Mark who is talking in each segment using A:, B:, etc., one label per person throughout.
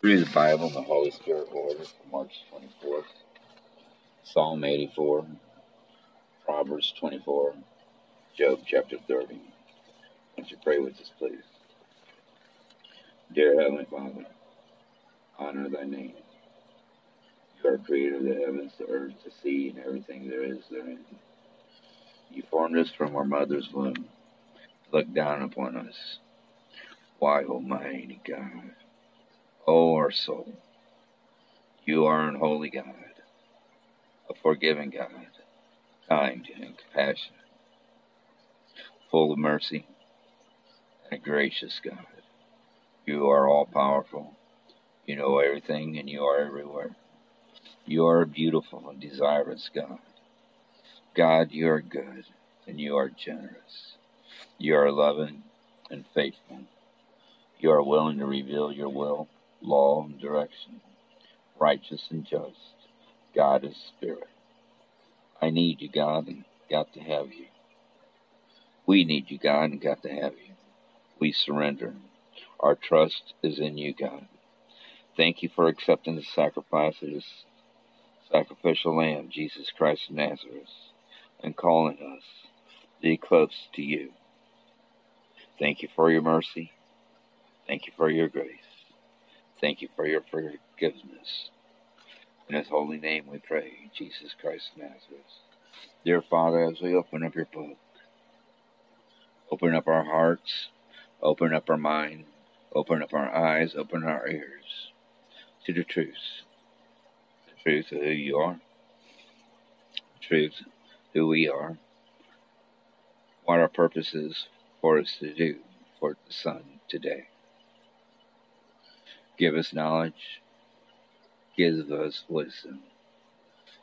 A: Through the Bible in the Holy Spirit order March 24th, Psalm 84, Proverbs 24, Job chapter 30. Won't you pray with us, please? Dear Heavenly Father, honor thy name. You are creator of the heavens, the earth, the sea, and everything there is therein. You formed us from our mother's womb. Look down upon us. Why, Almighty God, O our soul, you are an holy God, a forgiving God, kind and compassionate, full of mercy, and a gracious God. You are all powerful. You know everything and you are everywhere. You are a beautiful and desirous God. God, you are good and you are generous. You are loving and faithful. You are willing to reveal your will, law, and direction, righteous and just. God is spirit. I need you, God, and got to have you. We need you, God, and got to have you. We surrender. Our trust is in you, God. Thank you for accepting the sacrifice of this sacrificial lamb, Jesus Christ of Nazareth, and calling us to be close to you. Thank you for your mercy. Thank you for your grace. Thank you for your forgiveness. In his holy name we pray, Jesus Christ of Nazareth. Dear Father, as we open up your book, open up our hearts, open up our mind, open up our eyes, open our ears to the truth The truth of who you are, the truth who we are, what our purpose is for us to do for the Son today. Give us knowledge, give us wisdom,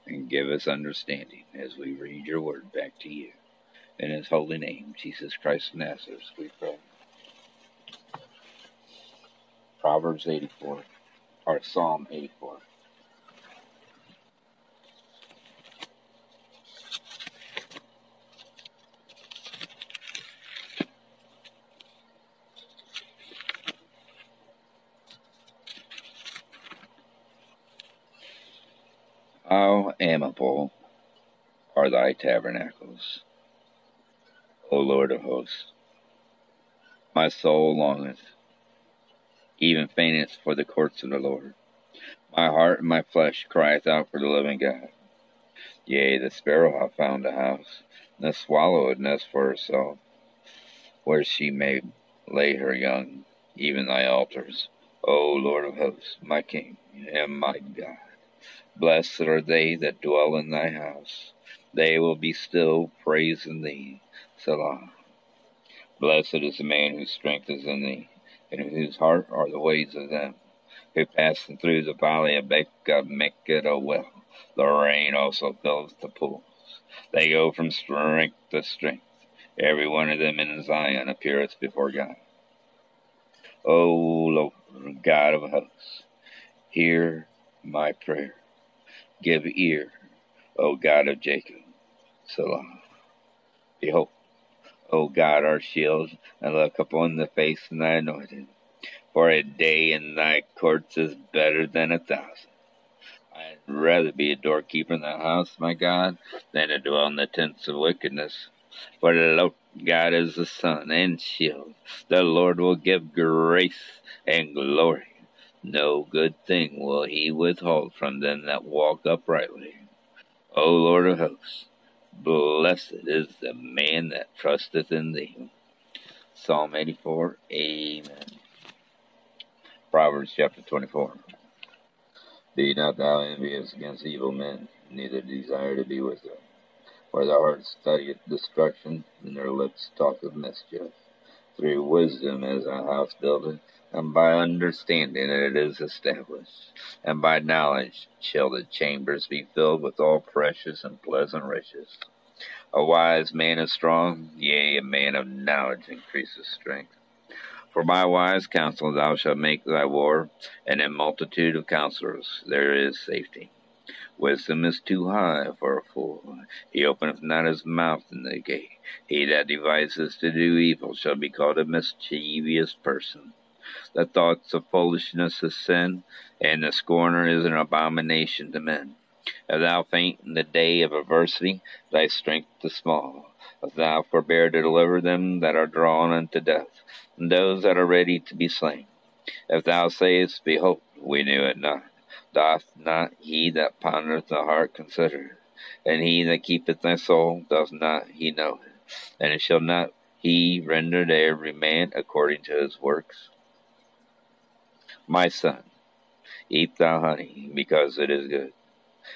A: and give us understanding as we read your word back to you. In his holy name, Jesus Christ of Nazareth, we pray. Proverbs 84, or Psalm 84. How amiable are thy tabernacles, O Lord of hosts. My soul longeth, even fainteth for the courts of the Lord. My heart and my flesh crieth out for the living God. Yea, the sparrow hath found a house, and the swallow a nest for herself, where she may lay her young, even thy altars, O Lord of hosts, my King and my God. Blessed are they that dwell in thy house. They will be still praising thee. Selah. Blessed is the man whose strength is in thee, and in whose heart are the ways of them who passing through the valley of Baca make it a well. The rain also fills the pools. They go from strength to strength. Every one of them in Zion appeareth before God. O Lord, God of hosts, hear my prayer. Give ear, O God of Jacob. Selah. Um, Behold, O God, our shield, and look upon the face of thy anointed. For a day in thy courts is better than a thousand. I'd rather be a doorkeeper in the house, my God, than to dwell in the tents of wickedness. For the Lord God is the sun and shield. The Lord will give grace and glory. No good thing will he withhold from them that walk uprightly. O Lord of hosts, blessed is the man that trusteth in thee. Psalm 84, Amen. Proverbs chapter 24. Be not thou envious against evil men, neither desire to be with them. For their hearts studieth destruction, and their lips talk of mischief. Through wisdom is a house builded, and by understanding it is established, and by knowledge shall the chambers be filled with all precious and pleasant riches. A wise man is strong, yea, a man of knowledge increases strength. For by wise counsel thou shalt make thy war, and in multitude of counselors there is safety. Wisdom is too high for a fool. He openeth not his mouth in the gate. He that devises to do evil shall be called a mischievous person. The thoughts of foolishness is sin, and the scorner is an abomination to men. If thou faint in the day of adversity, thy strength is small. If thou forbear to deliver them that are drawn unto death, and those that are ready to be slain. If thou sayest, Behold, we knew it not, doth not he that pondereth the heart consider And he that keepeth thy soul, doth not he know it? And it shall not he render to every man according to his works? My son, eat thou honey, because it is good,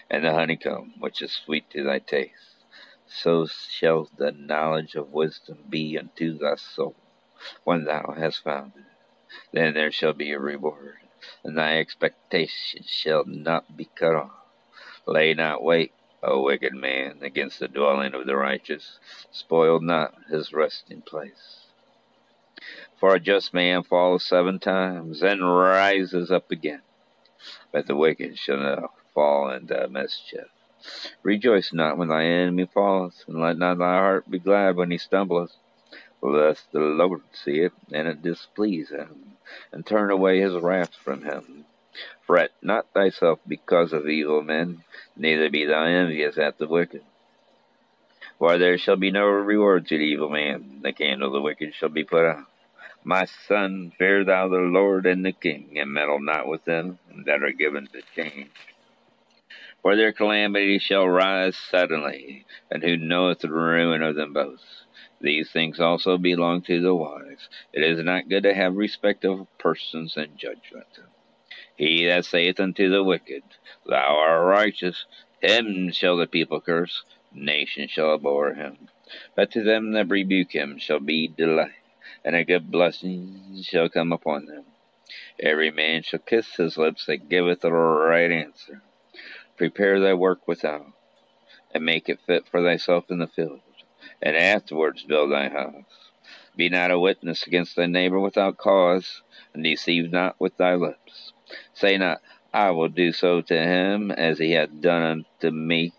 A: and the honeycomb, which is sweet to thy taste. So shall the knowledge of wisdom be unto thy soul, when thou hast found it. Then there shall be a reward, and thy expectation shall not be cut off. Lay not wait O wicked man, against the dwelling of the righteous, spoil not his resting place. For a just man falls seven times and rises up again, but the wicked shall not fall into mischief. Rejoice not when thy enemy falleth, and let not thy heart be glad when he stumbleth, lest the Lord see it, and it displease him, and turn away his wrath from him. Fret not thyself because of evil men, neither be thou envious at the wicked. For there shall be no reward to the evil man, the candle of the wicked shall be put out. My son, fear thou the Lord and the king, and meddle not with them that are given to change. For their calamity shall rise suddenly, and who knoweth the ruin of them both? These things also belong to the wise. It is not good to have respect of persons and judgment. He that saith unto the wicked, Thou art righteous, him shall the people curse, nation shall abhor him. But to them that rebuke him shall be delight, and a good blessing shall come upon them. Every man shall kiss his lips that giveth the right answer. Prepare thy work without, and make it fit for thyself in the field, and afterwards build thy house. Be not a witness against thy neighbor without cause, and deceive not with thy lips. Say not, I will do so to him as he hath done unto me.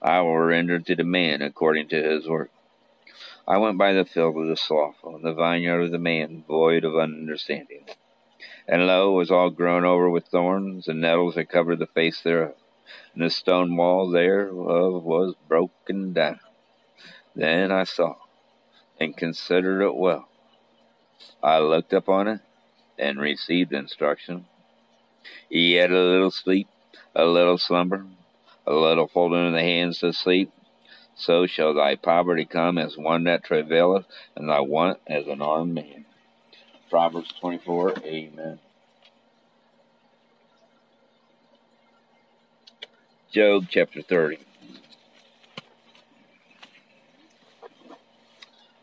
A: I will render to the man according to his work. I went by the field of the slothful, and the vineyard of the man void of understanding. And lo, it was all grown over with thorns, and nettles had covered the face thereof, and the stone wall thereof was broken down. Then I saw, and considered it well. I looked upon it, and received instruction. Had a little sleep, a little slumber, a little folding of the hands to sleep. So shall thy poverty come as one that travaileth, and thy want as an armed man. Proverbs 24, Amen. Job chapter 30.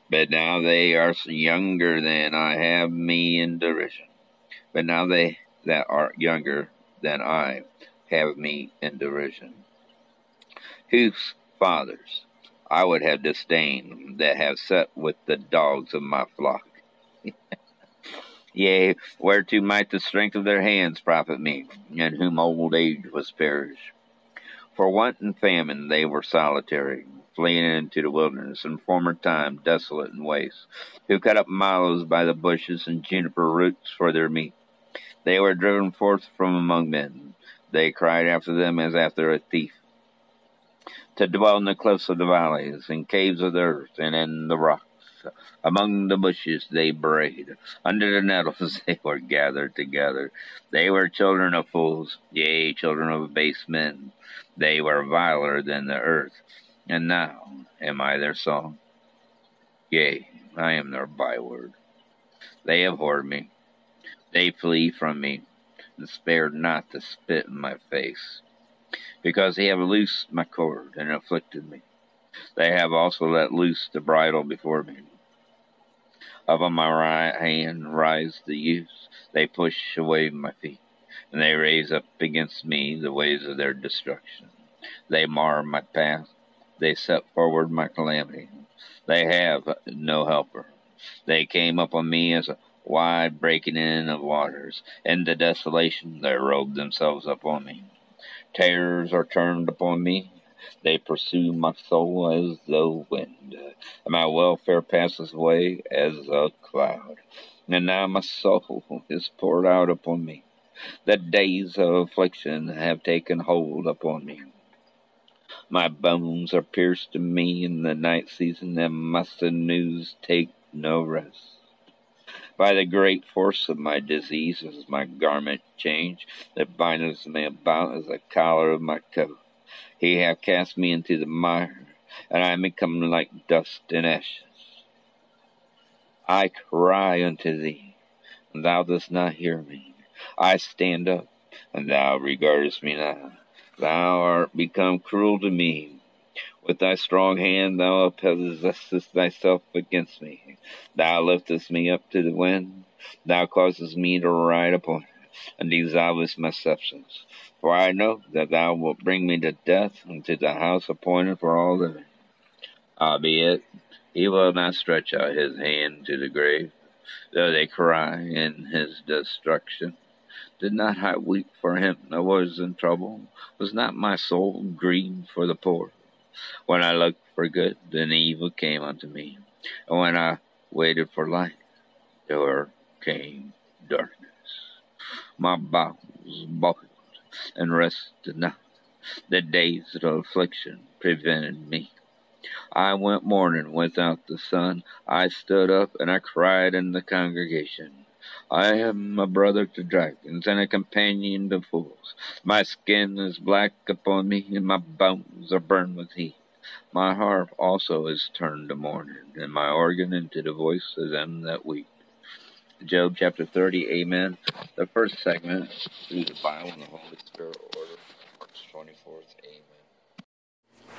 A: But now they are younger than I have me in derision. But now they that are younger than I have me in derision. Whose fathers I would have disdained that have sat with the dogs of my flock. Yea, whereto might the strength of their hands profit me, and whom old age was perished. For want and famine they were solitary, fleeing into the wilderness, in former time desolate and waste, who cut up mallows by the bushes and juniper roots for their meat. They were driven forth from among men. They cried after them as after a thief. To dwell in the cliffs of the valleys, in caves of the earth, and in the rocks. Among the bushes they brayed. Under the nettles they were gathered together. They were children of fools, yea, children of base men. They were viler than the earth. And now am I their song? Yea, I am their byword. They abhor me. They flee from me, and spared not to spit in my face, because they have loosed my cord and afflicted me. They have also let loose the bridle before me. Up on my right hand rise the youths. They push away my feet, and they raise up against me the ways of their destruction. They mar my path. They set forward my calamity. They have no helper. They came upon me as a wide breaking in of waters. In the desolation they robe themselves upon me. Terrors are turned upon me. They pursue my soul as the wind. And my welfare passes away as a cloud. and now my soul is poured out upon me. The days of affliction have taken hold upon me. My bones are pierced to me in the night season, and my sinews take no rest. By the great force of my disease is my garment changed, that bindeth me about as the collar of my coat. He hath cast me into the mire, and I am become like dust and ashes. I cry unto thee, and thou dost not hear me. I stand up, and thou regardest me not. Thou art become cruel to me. With thy strong hand thou possessest thyself against me. Thou liftest me up to the wind. Thou causest me to ride upon it, and dissolvest my substance. For I know that thou wilt bring me to death, and to the house appointed for all living. Albeit, ah, he will not stretch out his hand to the grave, though they cry in his destruction. Did not I weep for him that was in trouble? Was not my soul grieved for the poor? When I looked for good, then evil came unto me. And when I waited for light, there came darkness. My bowels boiled and rested not. The days of affliction prevented me. I went mourning without the sun. I stood up and I cried in the congregation. I am a brother to dragons and a companion to fools. My skin is black upon me, and my bones are burned with heat. My harp also is turned to mourning, and my organ into the voice of them that weep. Job chapter 30, Amen. The first segment through the Bible and the Holy Spirit order, March 24th, Amen.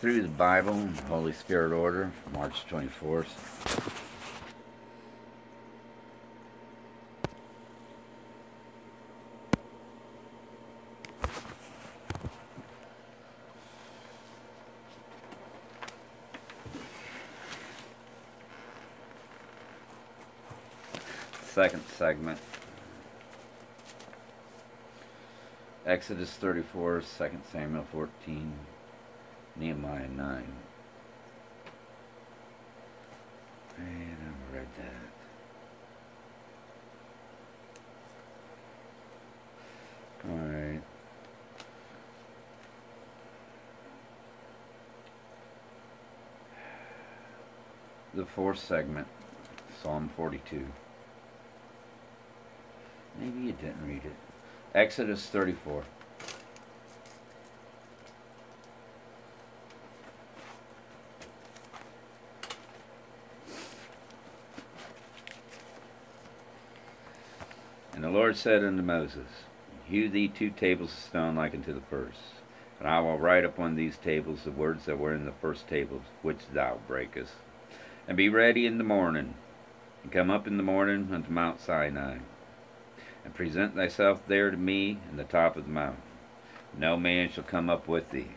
A: Through the Bible and the Holy Spirit order, March 24th. second segment. Exodus 34, 2 Samuel 14, Nehemiah 9. And I've read that. Alright. The fourth segment, Psalm 42. Maybe you didn't read it. Exodus 34. And the Lord said unto Moses, Hew thee two tables of stone like unto the first. And I will write upon these tables the words that were in the first tables, which thou breakest. And be ready in the morning, and come up in the morning unto Mount Sinai and present thyself there to me in the top of the mountain. No man shall come up with thee.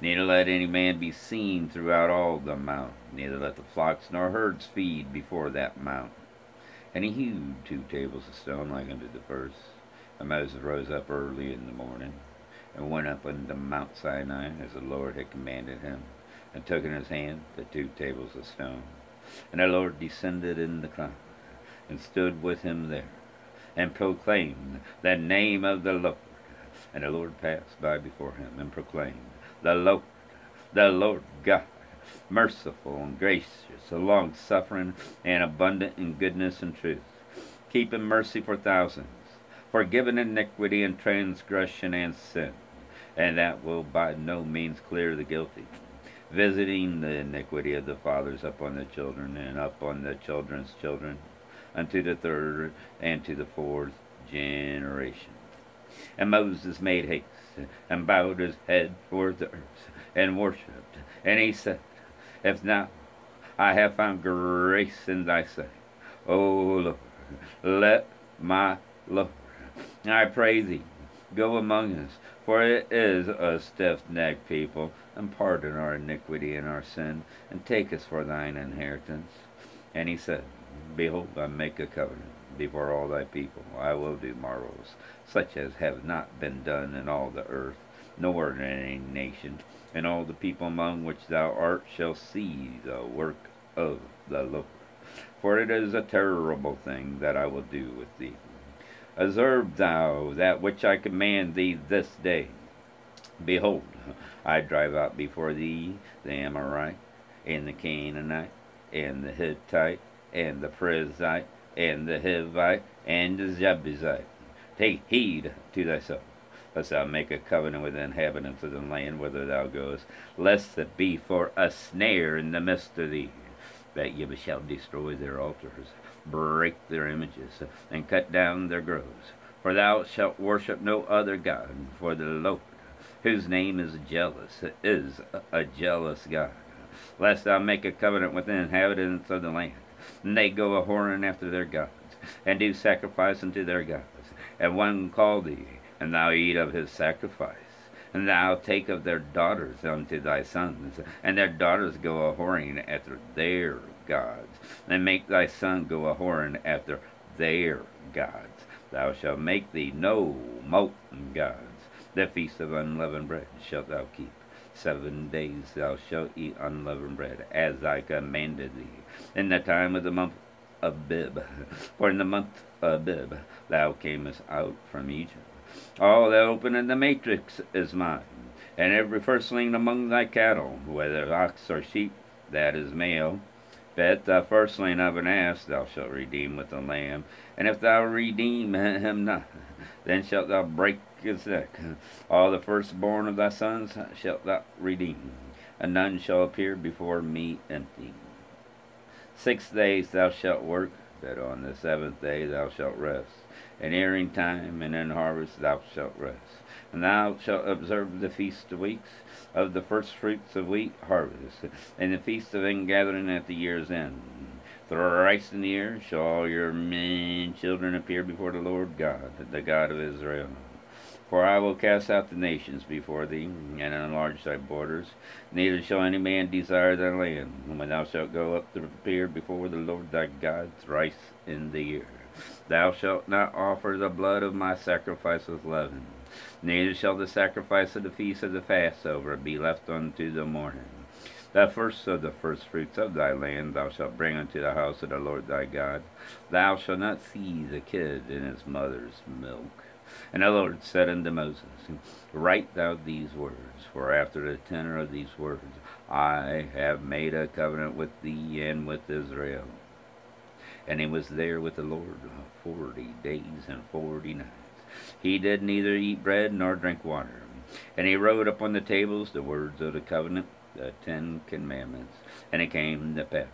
A: Neither let any man be seen throughout all the mountain, neither let the flocks nor herds feed before that mountain. And he hewed two tables of stone like unto the first. And Moses rose up early in the morning, and went up unto Mount Sinai, as the Lord had commanded him, and took in his hand the two tables of stone. And the Lord descended in the cloud, and stood with him there, and proclaimed the name of the Lord. And the Lord passed by before him, and proclaimed, The Lord, the Lord God, merciful and gracious, long suffering, and abundant in goodness and truth, keeping mercy for thousands, forgiving iniquity and transgression and sin, and that will by no means clear the guilty visiting the iniquity of the fathers upon the children, and upon the children's children, unto the third and to the fourth generation. And Moses made haste, and bowed his head toward the earth, and worshipped. And he said, If now I have found grace in thy sight, O Lord, let my Lord, I pray thee, go among us, for it is a stiff-necked people, and pardon our iniquity and our sin, and take us for thine inheritance. And he said, Behold, I make a covenant before all thy people. I will do marvels, such as have not been done in all the earth,
B: nor in any nation, and all the people among which thou art shall see the work of the Lord. For it is a terrible thing that I will do with thee. Observe thou that which I command thee this day. Behold, I drive out before thee the Amorite, and the Canaanite, and the Hittite, and the Perizzite, and the Hivite, and the Jebusite. Take heed to thyself, lest thou make a covenant with the inhabitants of the land whither thou goest, lest it be for a snare in the midst of thee, that ye shall destroy their altars, break their images, and cut down their groves. For thou shalt worship no other God, for the Lord, whose name is jealous, is a jealous God. Lest thou make a covenant with the inhabitants of the land, and they go a whoring after their gods, and do sacrifice unto their gods. And one call thee, and thou eat of his sacrifice. And thou take of their daughters unto thy sons, and their daughters go a whoring after their gods, and make thy son go a whoring after their gods. Thou shalt make thee no molten gods. The feast of unleavened bread shalt thou keep. Seven days thou shalt eat unleavened bread, as I commanded thee, in the time of the month of Abib. For in the month of Abib thou camest out from Egypt. All that open in the matrix is mine, and every firstling among thy cattle, whether ox or sheep, that is male. But the firstling of an ass thou shalt redeem with a lamb, and if thou redeem him not, then shalt thou break his neck. All the firstborn of thy sons shalt thou redeem, and none shall appear before me empty. Six days thou shalt work, but on the seventh day thou shalt rest. In earing time and in harvest thou shalt rest. And thou shalt observe the feast of weeks of the first fruits of wheat harvest, and the feast of ingathering at the year's end. Thrice in the year shall all your men children appear before the Lord God, the God of Israel. For I will cast out the nations before thee, and enlarge thy borders. Neither shall any man desire thy land, when thou shalt go up to appear before the Lord thy God thrice in the year. Thou shalt not offer the blood of my sacrifice with leaven, neither shall the sacrifice of the feast of the Passover be left unto the morning. The first of the firstfruits of thy land thou shalt bring unto the house of the Lord thy God. Thou shalt not seize a kid in his mother's milk. And the Lord said unto Moses, Write thou these words, for after the tenor of these words I have made a covenant with thee and with Israel. And he was there with the Lord forty days and forty nights. He did neither eat bread nor drink water. And he wrote upon the tables the words of the covenant, the Ten Commandments. And it came to pass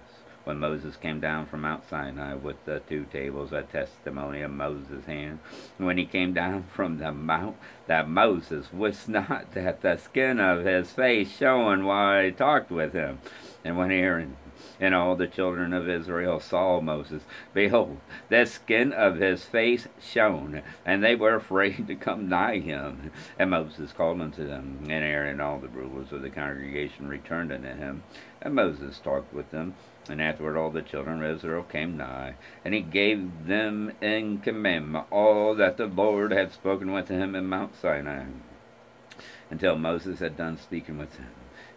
B: when Moses came down from Mount Sinai with the two tables, a testimony of Moses' hand, when he came down from the mount, that Moses wist not that the skin of his face shone while he talked with him. And when Aaron and all the children of Israel saw Moses, behold, the skin of his face shone, and they were afraid to come nigh him. And Moses called unto them, and Aaron and all the rulers of the congregation returned unto him. And Moses talked with them, and afterward all the children of Israel came nigh, and he gave them in commandment all that the Lord had spoken with him in Mount Sinai. Until Moses had done speaking with him,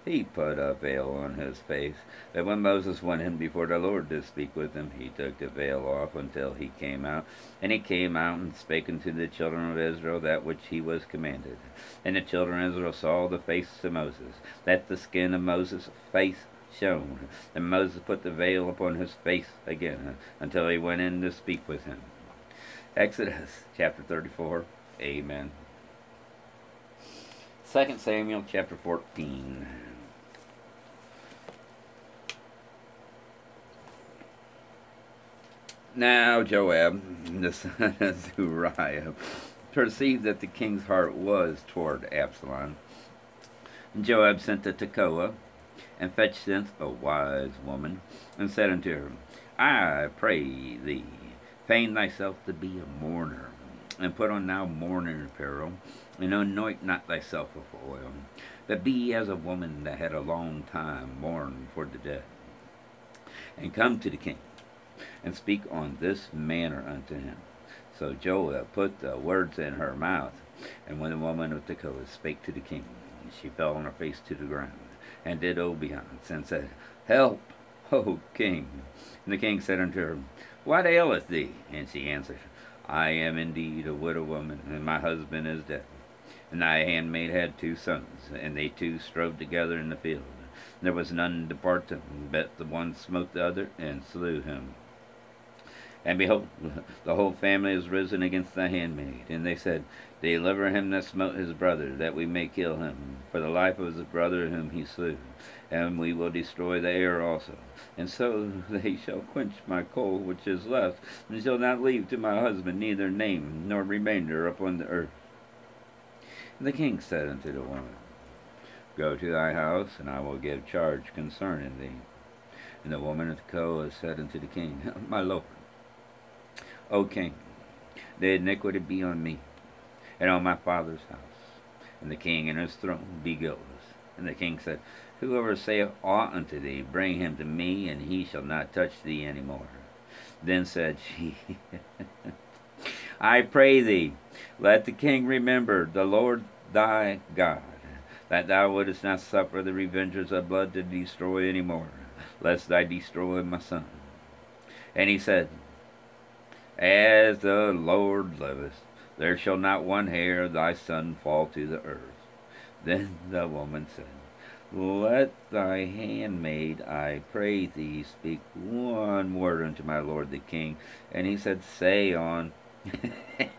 B: he put a veil on his face. that when Moses went in before the Lord to speak with him, he took the veil off until he came out. And he came out and spake unto the children of Israel that which he was commanded. And the children of Israel saw the face of Moses, that the skin of Moses' face shone. And Moses put the veil upon his face again until he went in to speak with him. Exodus chapter 34. Amen. 2 Samuel chapter 14. Now Joab, the son of Zeruiah, perceived that the king's heart was toward Absalom. And Joab sent to Tekoa, and fetched thence a wise woman, and said unto her, I pray thee, feign thyself to be a mourner, and put on now mourning apparel, and anoint not thyself with oil, but be as a woman that had a long time mourned for the dead. And come to the king, and speak on this manner unto him. So Joab put the words in her mouth, and when the woman of Tekoa spake to the king, she fell on her face to the ground, and did obeisance, and said, Help, O king. And the king said unto her, What aileth thee? And she answered, I am indeed a widow woman, and my husband is dead. And thy handmaid had two sons, and they two strove together in the field. There was none to part them, but the one smote the other, and slew him. And behold, the whole family is risen against thy handmaid. And they said, Deliver him that smote his brother, that we may kill him, for the life of his brother whom he slew. And we will destroy the heir also. And so they shall quench my coal which is left, and shall not leave to my husband neither name nor remainder upon the earth. And the king said unto the woman, Go to thy house, and I will give charge concerning thee. And the woman of Tekoa said unto the king, My lord, O king, the iniquity be on me, and on my father's house, and the king and his throne be guiltless. And the king said, Whoever saith aught unto thee, bring him to me, and he shall not touch thee any more. Then said she, I pray thee, let the king remember the Lord thy God, that thou wouldest not suffer the revengers of blood to destroy any more, lest I destroy my son. And he said, As the Lord liveth, there shall not one hair of thy son fall to the earth. Then the woman said, Let thy handmaid, I pray thee, speak one word unto my lord the king. And he said, Say on.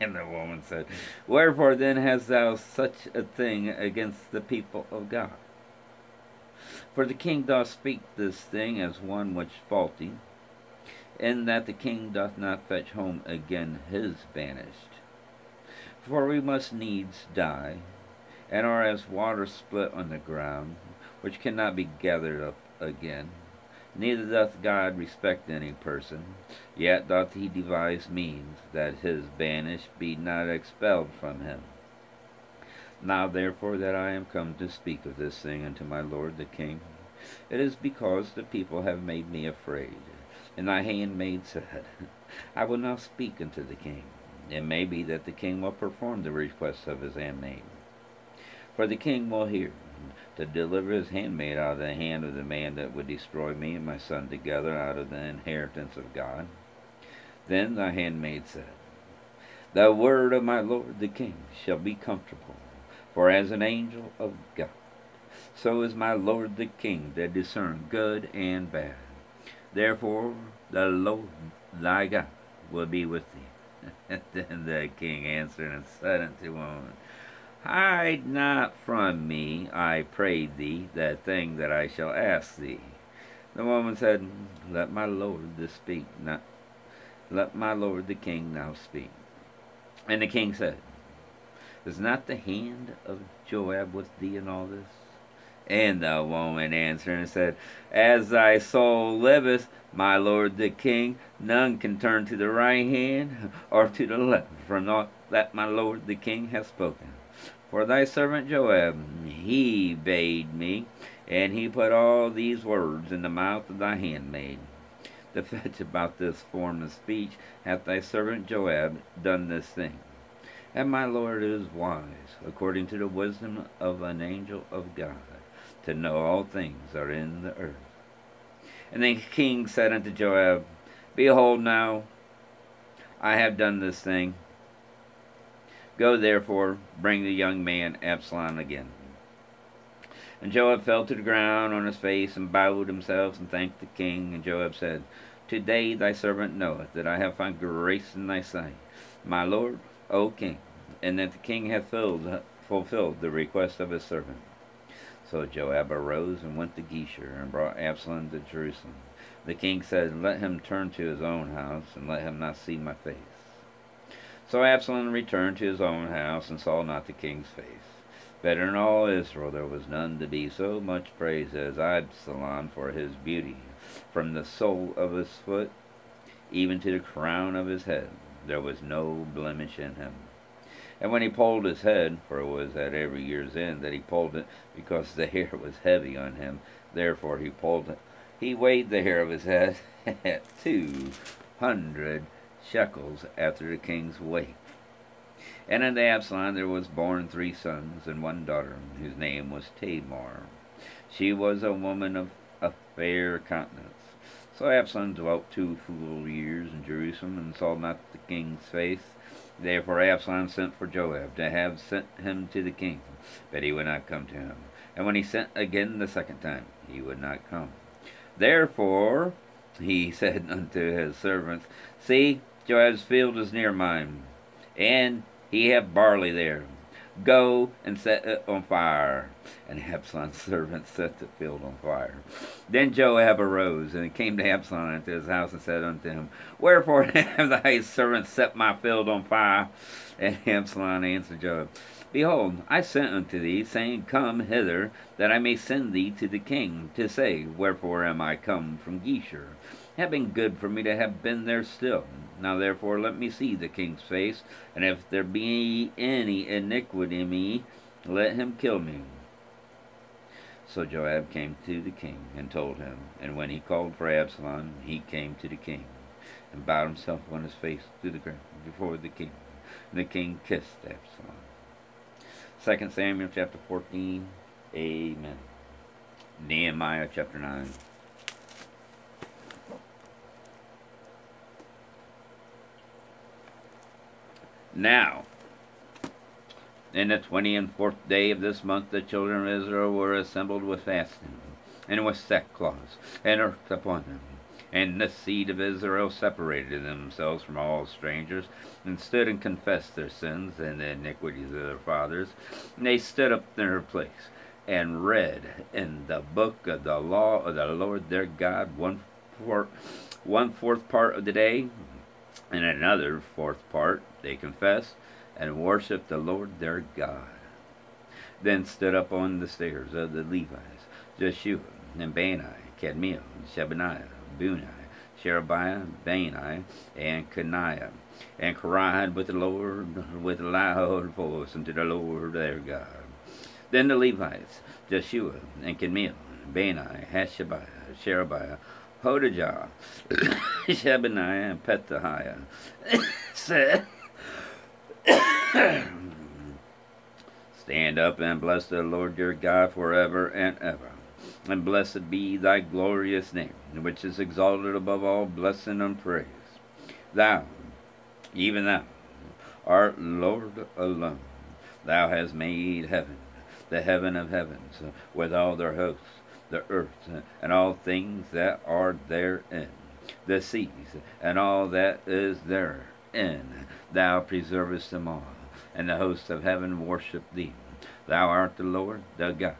B: and the woman said, Wherefore then hast thou such a thing against the people of God? For the king doth speak this thing as one which faulty, in that the king doth not fetch home again his banished. For we must needs die, and are as water split on the ground, which cannot be gathered up again. Neither doth God respect any person, yet doth he devise means that his banished be not expelled from him. Now therefore that I am come to speak of this thing unto my lord the king, it is because the people have made me afraid. And thy handmaid said, I will now speak unto the king. It may be that the king will perform the request of his handmaid. For the king will hear, to deliver his handmaid out of the hand of the man that would destroy me and my son together out of the inheritance of God. Then the handmaid said, The word of my lord the king shall be comfortable, for as an angel of God, so is my lord the king that discern good and bad. Therefore the Lord thy God will be with thee. then the king answered and said unto the woman, Hide not from me, I pray thee, that thing that I shall ask thee. The woman said, Let my lord the speak, not let my lord the king now speak. And the king said, Is not the hand of Joab with thee in all this? And the woman answered and said, As thy soul liveth, my lord the king, none can turn to the right hand or to the left from aught that my lord the king hath spoken. For thy servant Joab, he bade me, and he put all these words in the mouth of thy handmaid. To fetch about this form of speech hath thy servant Joab done this thing. And my Lord is wise, according to the wisdom of an angel of God, to know all things are in the earth. And the king said unto Joab, Behold now, I have done this thing. Go therefore, bring the young man Absalom again. And Joab fell to the ground on his face and bowed himself and thanked the king. And Joab said, Today thy servant knoweth that I have found grace in thy sight, my lord, O king, and that the king hath filled, fulfilled the request of his servant. So Joab arose and went to Geshur and brought Absalom to Jerusalem. The king said, Let him turn to his own house, and let him not see my face. So Absalom returned to his own house and saw not the king's face. Better in all Israel there was none to be so much praised as Absalom for his beauty. From the sole of his foot even to the crown of his head there was no blemish in him. And when he pulled his head, for it was at every year's end that he pulled it, because the hair was heavy on him, therefore he pulled it, he weighed the hair of his head at two hundred shekels after the king's weight. And unto Absalom there was born three sons and one daughter, whose name was Tamar. She was a woman of a fair countenance. So Absalom dwelt two full years in Jerusalem, and saw not the king's face. Therefore Absalom sent for Joab to have sent him to the king, but he would not come to him. And when he sent again the second time, he would not come. Therefore he said unto his servants, See, Joab's field is near mine, and he have barley there. Go and set it on fire. And Absalom's servants set the field on fire. Then Joab arose and came to Absalom into his house and said unto him, Wherefore have thy servants set my field on fire? And Absalom answered Joab, Behold, I sent unto thee, saying, Come hither, that I may send thee to the king, to say, Wherefore am I come from Geshur? Have been good for me to have been there still. Now therefore let me see the king's face, and if there be any iniquity in me, let him kill me. So Joab came to the king and told him, and when he called for Absalom, he came to the king, and bowed himself on his face to the ground before the king. And the king kissed Absalom. 2 Samuel chapter 14. Amen. Nehemiah chapter 9. Now, in the twenty and fourth day of this month, the children of Israel were assembled with fasting, and with sackcloths, and earth upon them. And the seed of Israel separated themselves from all strangers, and stood and confessed their sins and the iniquities of their fathers. And they stood up in their place, and read in the book of the law of the Lord their God one fourth, one fourth part of the day, and another fourth part they confessed and worshiped the Lord their God. Then stood up on the stairs of the Levites, Jeshua, and Bani, Kadmiel, Shebaniah, Bunai, Sherebiah, Bani, and Caniah, and cried with the Lord with a loud voice unto the Lord their God. Then the Levites, Jeshua, and Kadmiel, Bani, Hashabiah, Sherebiah, Hodijah, Shebaniah, and Pethahiah, said, Stand up and bless the Lord your God forever and ever. And blessed be thy glorious name, which is exalted above all blessing and praise. Thou, even thou, art Lord alone. Thou hast made heaven, the heaven of heavens, with all their hosts, the earth, and all things that are therein, the seas, and all that is therein. Thou preservest them all and the hosts of heaven worship thee. Thou art the Lord, the God,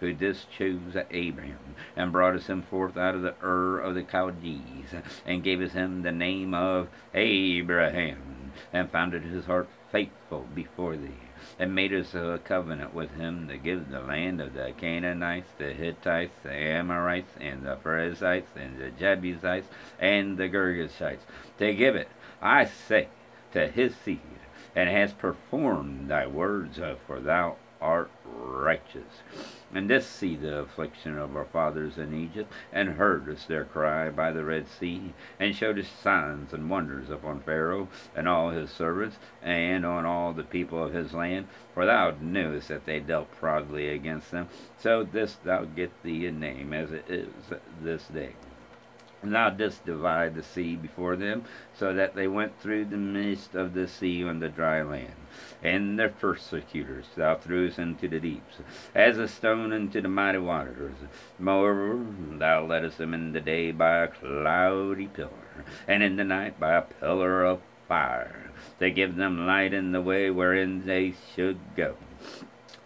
B: who didst choose Abraham, and broughtest him forth out of the Ur of the Chaldees, and gavest him the name of Abraham, and founded his heart faithful before thee, and madest a covenant with him to give the land of the Canaanites, the Hittites, the Amorites, and the Perizzites, and the Jebusites, and the Girgashites, to give it, I say, to his seed and hast performed thy words, for thou art righteous. And didst see the affliction of our fathers in Egypt, and heardest their cry by the Red Sea, and showedest signs and wonders upon Pharaoh and all his servants, and on all the people of his land, for thou knewest that they dealt proudly against them. So this thou get thee a name, as it is this day. Thou didst divide the sea before them, so that they went through the midst of the sea on the dry land. And their persecutors thou threwest into the deeps, as a stone into the mighty waters. Moreover, thou leddest them in the day by a cloudy pillar, and in the night by a pillar of fire, to give them light in the way wherein they should go.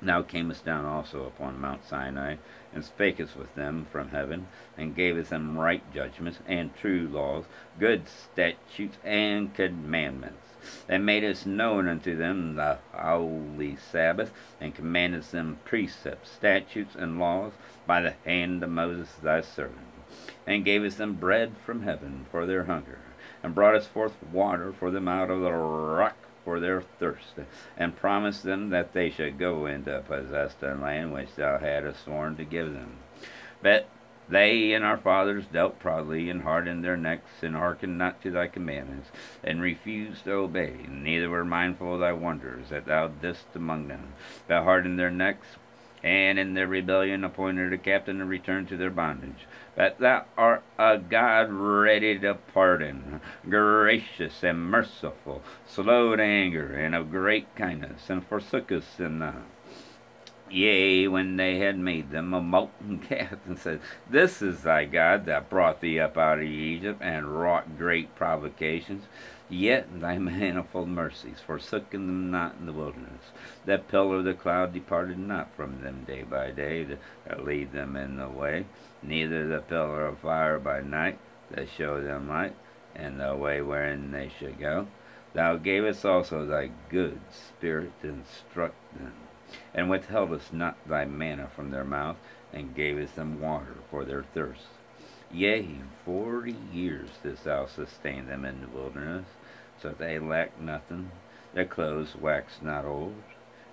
B: Thou camest down also upon Mount Sinai, and spakest with them from heaven, and gavest them right judgments, and true laws, good statutes, and commandments, and madest known unto them the holy Sabbath, and commandest them precepts, statutes, and laws by the hand of Moses thy servant, and gavest them bread from heaven for their hunger, and broughtest forth water for them out of the rock for their thirst, and promised them that they should go into possess the land which thou hadst sworn to give them. But They and our fathers dealt proudly, and hardened their necks, and hearkened not to thy commandments, and refused to obey, neither were mindful of thy wonders that thou didst among them. Thou hardened their necks, and in their rebellion appointed a captain to return to their bondage. But thou art a God ready to pardon, gracious and merciful, slow to anger, and of great kindness, and forsook forsookest them not. Yea, when they had made them a molten calf, and said, This is thy God that brought thee up out of Egypt, and wrought great provocations, yet thy manifold mercies forsook them not in the wilderness. That pillar of the cloud departed not from them day by day to lead them in the way, neither the pillar of fire by night that show them light, and the way wherein they should go. Thou gavest also thy good spirit to instruct them and withheldest not thy manna from their mouth, and gavest them water for their thirst. Yea, forty years didst thou sustain them in the wilderness, so that they lacked nothing. Their clothes waxed not old,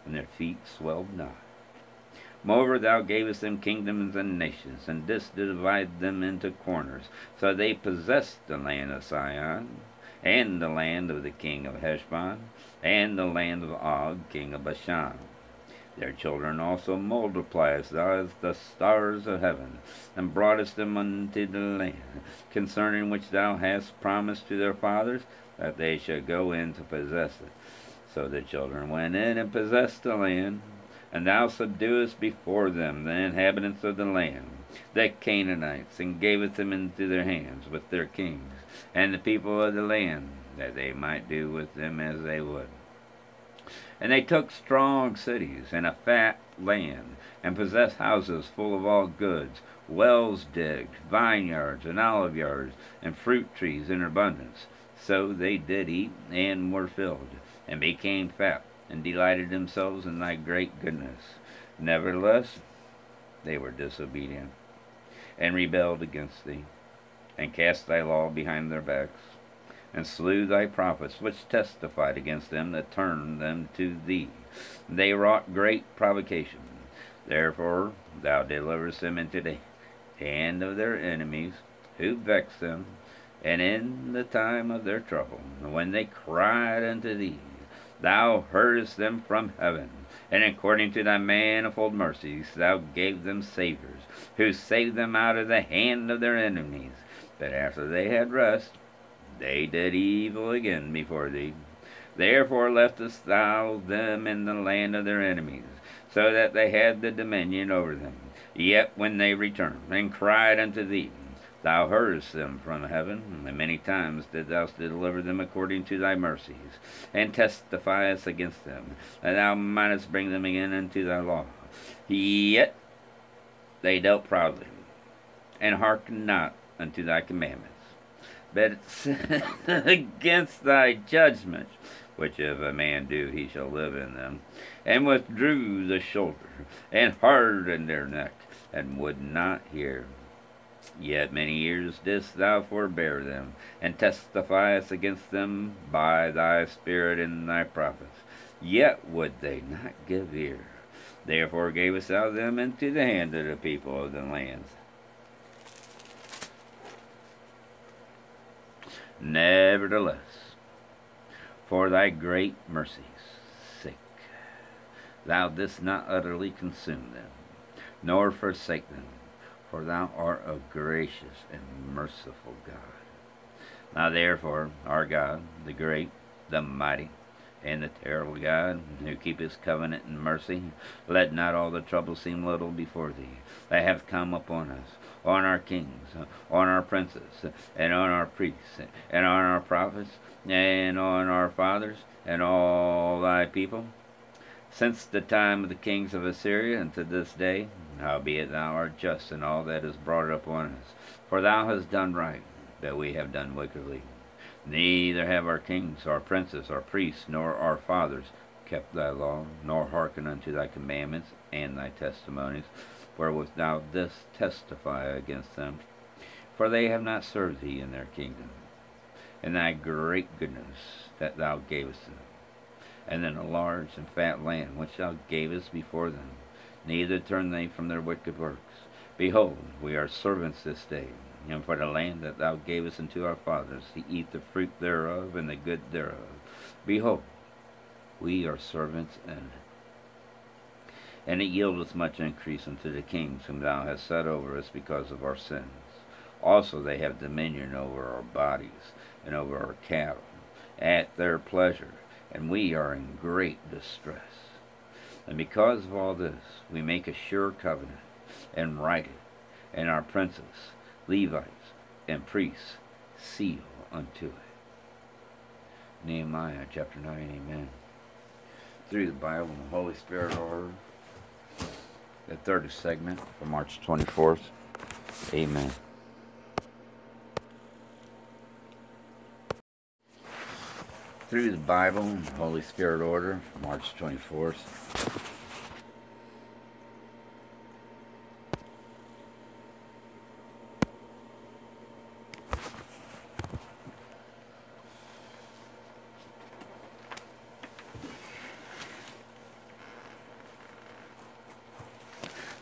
B: and their feet swelled not. Moreover, thou gavest them kingdoms and nations, and didst divide them into corners, so they possessed the land of Sihon, and the land of the king of Heshbon, and the land of Og, king of Bashan. Their children also multipliest thou as the stars of heaven, and broughtest them unto the land, concerning which thou hast promised to their fathers, that they should go in to possess it. So the children went in and possessed the land, and thou subduest before them the inhabitants of the land, the Canaanites, and gavest them into their hands with their kings, and the people of the land, that they might do with them as they would. And they took strong cities and a fat land, and possessed houses full of all goods, wells digged, vineyards and olive yards, and fruit trees in abundance. So they did eat and were filled, and became fat, and delighted themselves in thy great goodness. Nevertheless, they were disobedient, and rebelled against thee, and cast thy law behind their backs and slew thy prophets, which testified against them that turned them to thee. They wrought great provocation. Therefore thou deliverest them into the hand of their enemies, who vexed them, and in the time of their trouble, when they cried unto thee, thou heardest them from heaven, and according to thy manifold mercies thou gave them saviours, who saved them out of the hand of their enemies. But after they had rest, they did evil again before thee. Therefore leftest thou them in the land of their enemies, so that they had the dominion over them. Yet when they returned and cried unto thee, thou heardest them from heaven, and many times didst thou deliver them according to thy mercies, and testifiest against them, that thou mightest bring them again into thy law. Yet they dealt proudly, and hearkened not unto thy commandments but against thy judgments, which if a man do, he shall live in them, and withdrew the shoulder, and hardened their neck, and would not hear. Yet many years didst thou forbear them, and testifiest against them by thy Spirit and thy prophets. Yet would they not give ear. Therefore gavest thou them into the hand of the people of the lands, Nevertheless, for thy great mercy's sake, thou didst not utterly consume them, nor forsake them, for thou art a gracious and merciful God. Now therefore, our God, the great, the mighty, and the terrible God, who keepeth covenant and mercy, let not all the trouble seem little before thee that have come upon us, on our kings, on our princes, and on our priests, and on our prophets, and on our fathers, and all thy people, since the time of the kings of Assyria unto this day, howbeit thou art just in all that is brought upon us. For thou hast done right, but we have done wickedly. Neither have our kings, our princes, our priests, nor our fathers kept thy law, nor hearkened unto thy commandments and thy testimonies, wherewith thou dost testify against them. For they have not served thee in their kingdom, in thy great goodness that thou gavest them, and in a large and fat land which thou gavest before them. Neither turn they from their wicked works, Behold, we are servants this day, and for the land that thou gavest unto our fathers to eat the fruit thereof and the good thereof. Behold, we are servants and and it yieldeth much increase unto the kings whom thou hast set over us because of our sins. Also they have dominion over our bodies and over our cattle at their pleasure, and we are in great distress. And because of all this, we make a sure covenant and write it, and our princes, Levites, and priests seal unto it. Nehemiah chapter 9, amen. Through the Bible and the Holy Spirit order, the third segment for March 24th, amen. Through the Bible Holy Spirit order, March 24th.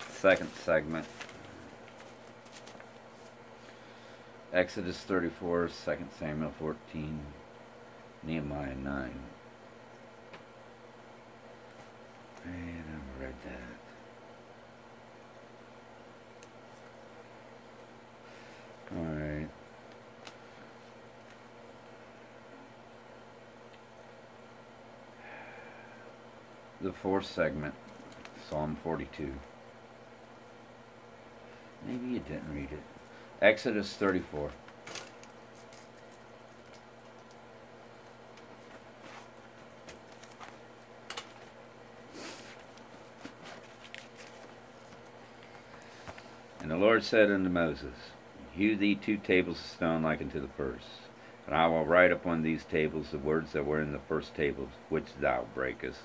B: Second segment. Exodus 34, 2 Samuel 14, Nehemiah 9. Man, I've read that. Alright. The fourth segment, Psalm 42. Maybe you didn't read it. Exodus 34. The Lord said unto Moses, Hew thee two tables of stone like unto the first. And I will write upon these tables the words that were in the first tables, which thou breakest.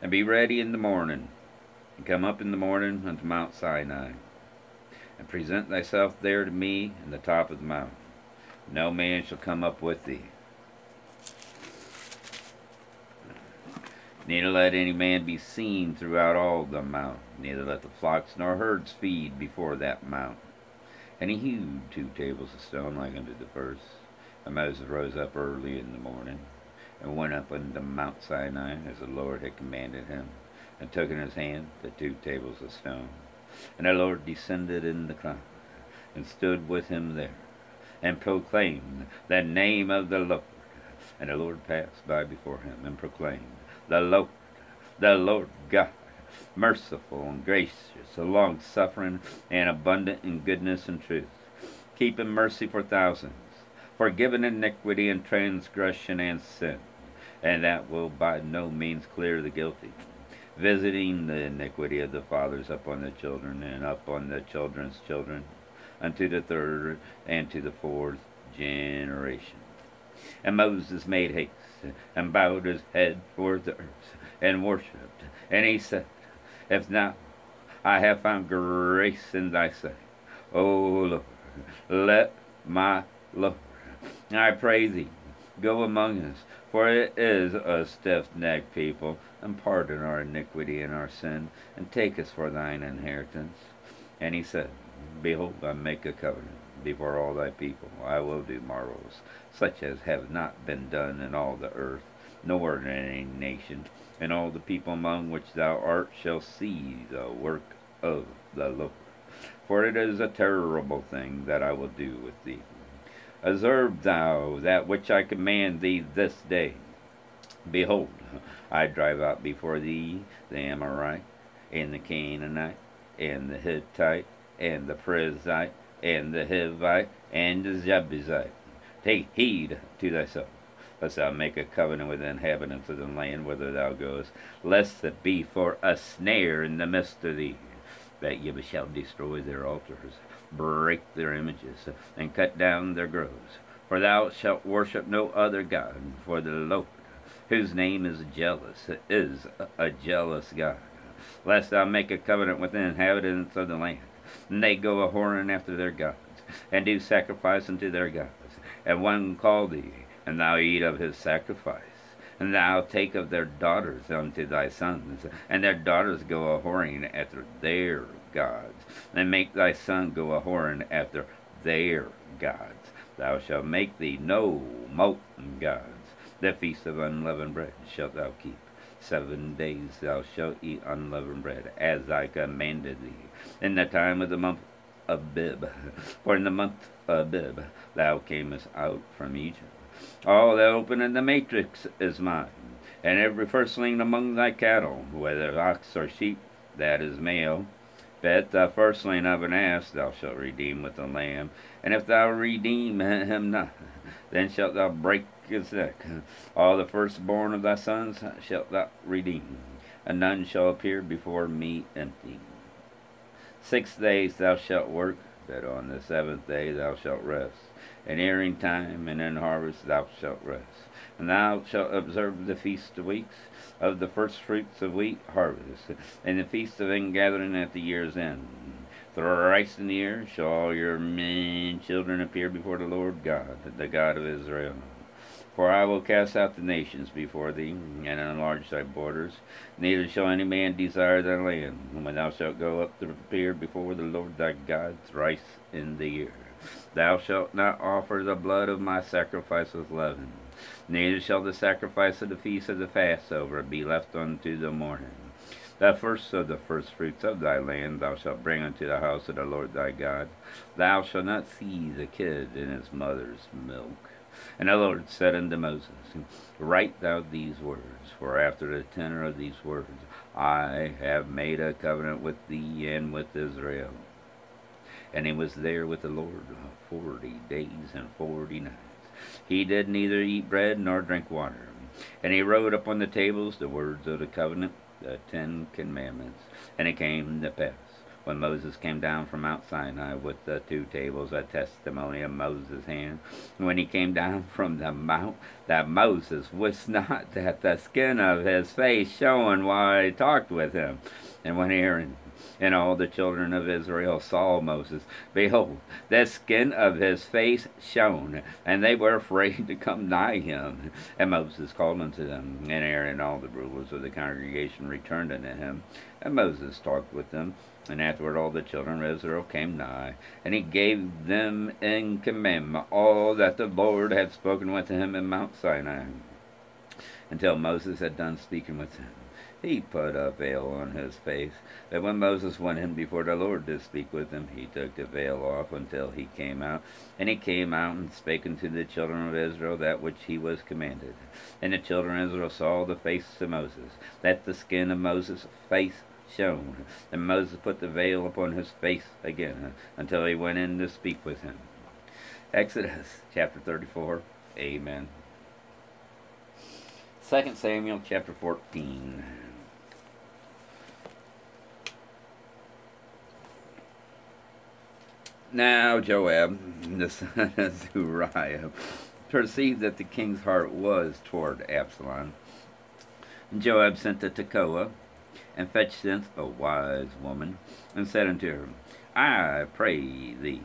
B: And be ready in the morning, and come up in the morning unto Mount Sinai, and present thyself there to me in the top of the mountain. No man shall come up with thee. Neither let any man be seen throughout all the mount, neither let the flocks nor herds feed before that mount. And he hewed two tables of stone like unto the first. And Moses rose up early in the morning, and went up unto Mount Sinai, as the Lord had commanded him, and took in his hand the two tables of stone. And the Lord descended in the cloud, and stood with him there, and proclaimed the name of the Lord. And the Lord passed by before him, and proclaimed, The Lord, the Lord God, merciful and gracious, long suffering, and abundant in goodness and truth, keeping mercy for thousands, forgiving iniquity and transgression and sin, and that will by no means clear the guilty visiting the iniquity of the fathers upon the children and upon the children's children unto the third and to the fourth generation. And Moses made haste and bowed his head toward the earth and worshipped. And he said, If now I have found grace in thy sight, O Lord, let my Lord, I pray thee, go among us, for it is a stiff-necked people, and pardon our iniquity and our sin, and take us for thine inheritance. And he said, Behold, I make a covenant before all thy people. I will do marvels, such as have not been done in all the earth, nor in any nation. And all the people among which thou art shall see the work of the Lord. For it is a terrible thing that I will do with thee. Observe thou that which I command thee this day. Behold, I drive out before thee the Amorite, and the Canaanite, and the Hittite, and the Perizzite, and the Hivite, and the Jebusite. Take heed to thyself, lest thou make a covenant with the inhabitants of the land whither thou goest, lest it be for a snare in the midst of thee, that ye shall destroy their altars, break their images, and cut down their groves. For thou shalt worship no other God, for the Lord, whose name is jealous, is a jealous God. Lest thou make a covenant with the inhabitants of the land, and they go a whoring after their gods, and do sacrifice unto their gods. And one call thee, and thou eat of his sacrifice. And thou take of their daughters unto thy sons, and their daughters go a whoring after their gods, and make thy son go a whoring after their gods. Thou shalt make thee no molten gods. The feast of unleavened bread shalt thou keep. Seven days thou shalt eat unleavened bread, as I commanded thee, in the time of the month of Abib. For in the month Abib thou camest out from Egypt. All that open in the matrix is mine, and every firstling among thy cattle, whether ox or sheep, that is male. But the firstling of an ass thou shalt redeem with a lamb, and if thou redeem him not, then shalt thou break his neck. All the firstborn of thy sons shalt thou redeem, and none shall appear before me empty. Six days thou shalt work, but on the seventh day thou shalt rest. In earing time and in harvest thou shalt rest. And thou shalt observe the feast of weeks of the first fruits of wheat harvest, and the feast of ingathering at the year's end. Thrice in the year shall all your men children appear before the Lord God, the God of Israel. For I will cast out the nations before thee, and enlarge thy borders. Neither shall any man desire thy land, when thou shalt go up to appear before the Lord thy God thrice in the year. Thou shalt not offer the blood of my sacrifice with leaven, neither shall the sacrifice of the feast of the Passover be left unto the morning. The first of the firstfruits of thy land thou shalt bring unto the house of the Lord thy God. Thou shalt not seize a kid in his mother's milk. And the Lord said unto Moses, Write thou these words, for after the tenor of these words I have made a covenant with thee and with Israel. And he was there with the Lord forty days and forty nights. He did neither eat bread nor drink water. And he wrote upon the tables the words of the covenant, the Ten Commandments. And it came to pass when Moses came down from Mount Sinai with the two tables, a testimony of Moses' hand, when he came down from the mount, that Moses wist not that the skin of his face shone while he talked with him. And when Aaron and all the children of Israel saw Moses, behold, the skin of his face shone, and they were afraid to come nigh him. And Moses called unto them, and Aaron and all the rulers of the congregation returned unto him. And Moses talked with them, and afterward all the children of Israel came nigh, and he gave them in commandment all that the Lord had spoken with him in Mount Sinai. Until Moses had done speaking with him, he put a veil on his face. That when Moses went in before the Lord to speak with him, he took the veil off until he came out. And he came out and spake unto the children of Israel that which he was commanded. And the children of Israel saw the face of Moses, that the skin of Moses' face shone. And Moses put the veil upon his face again uh, until he went in to speak with him. Exodus chapter 34. Amen. 2 Samuel chapter 14. Now Joab, the son of Zeruiah, perceived that the king's heart was toward Absalom. Joab sent to Tekoa, and fetched thence a wise woman, and said unto her, I pray thee,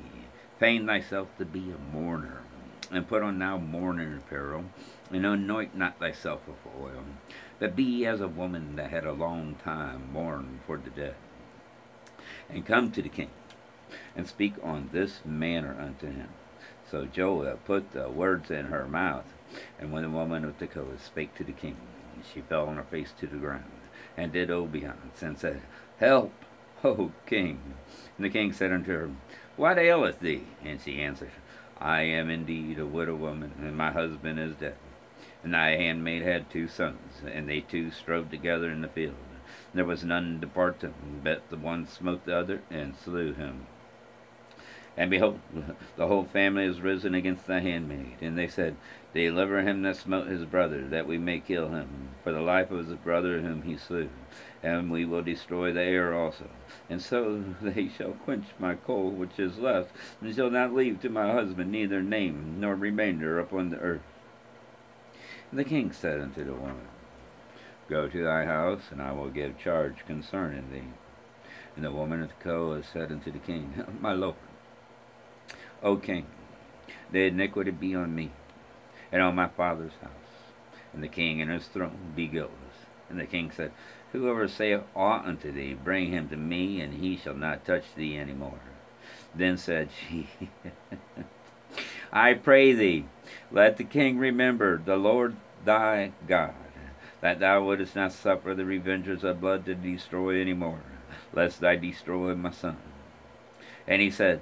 B: feign thyself to be a mourner, and put on now mourning apparel, and anoint not thyself with oil, but be as a woman that had a long time mourned for the dead. And come to the king, and speak on this manner unto him. So Joab put the words in her mouth, and when the woman of Tekoa spake to the king, she fell on her face to the ground and did obeisance, and said, Help, O king. And the king said unto her, What aileth thee? And she answered, I am indeed a widow woman, and my husband is dead. And thy handmaid had two sons, and they two strove together in the field. There was none to part them, but the one smote the other, and slew him. And behold, the whole family is risen against thy handmaid. And they said, Deliver him that smote his brother, that we may kill him, for the life of his brother whom he slew. And we will destroy the heir also. And so they shall quench my coal which is left, and shall not leave to my husband neither name nor remainder upon the earth. And the king said unto the woman, Go to thy house, and I will give charge concerning thee. And the woman of Tekoa said unto the king, My lord, O king, the iniquity be on me, and on my father's house, and the king and his throne be guiltless. And the king said, Whoever saith aught unto thee, bring him to me, and he shall not touch thee any more. Then said she, I pray thee, let the king remember the Lord thy God, that thou wouldest not suffer the revengers of blood to destroy any more, lest I destroy my son. And he said,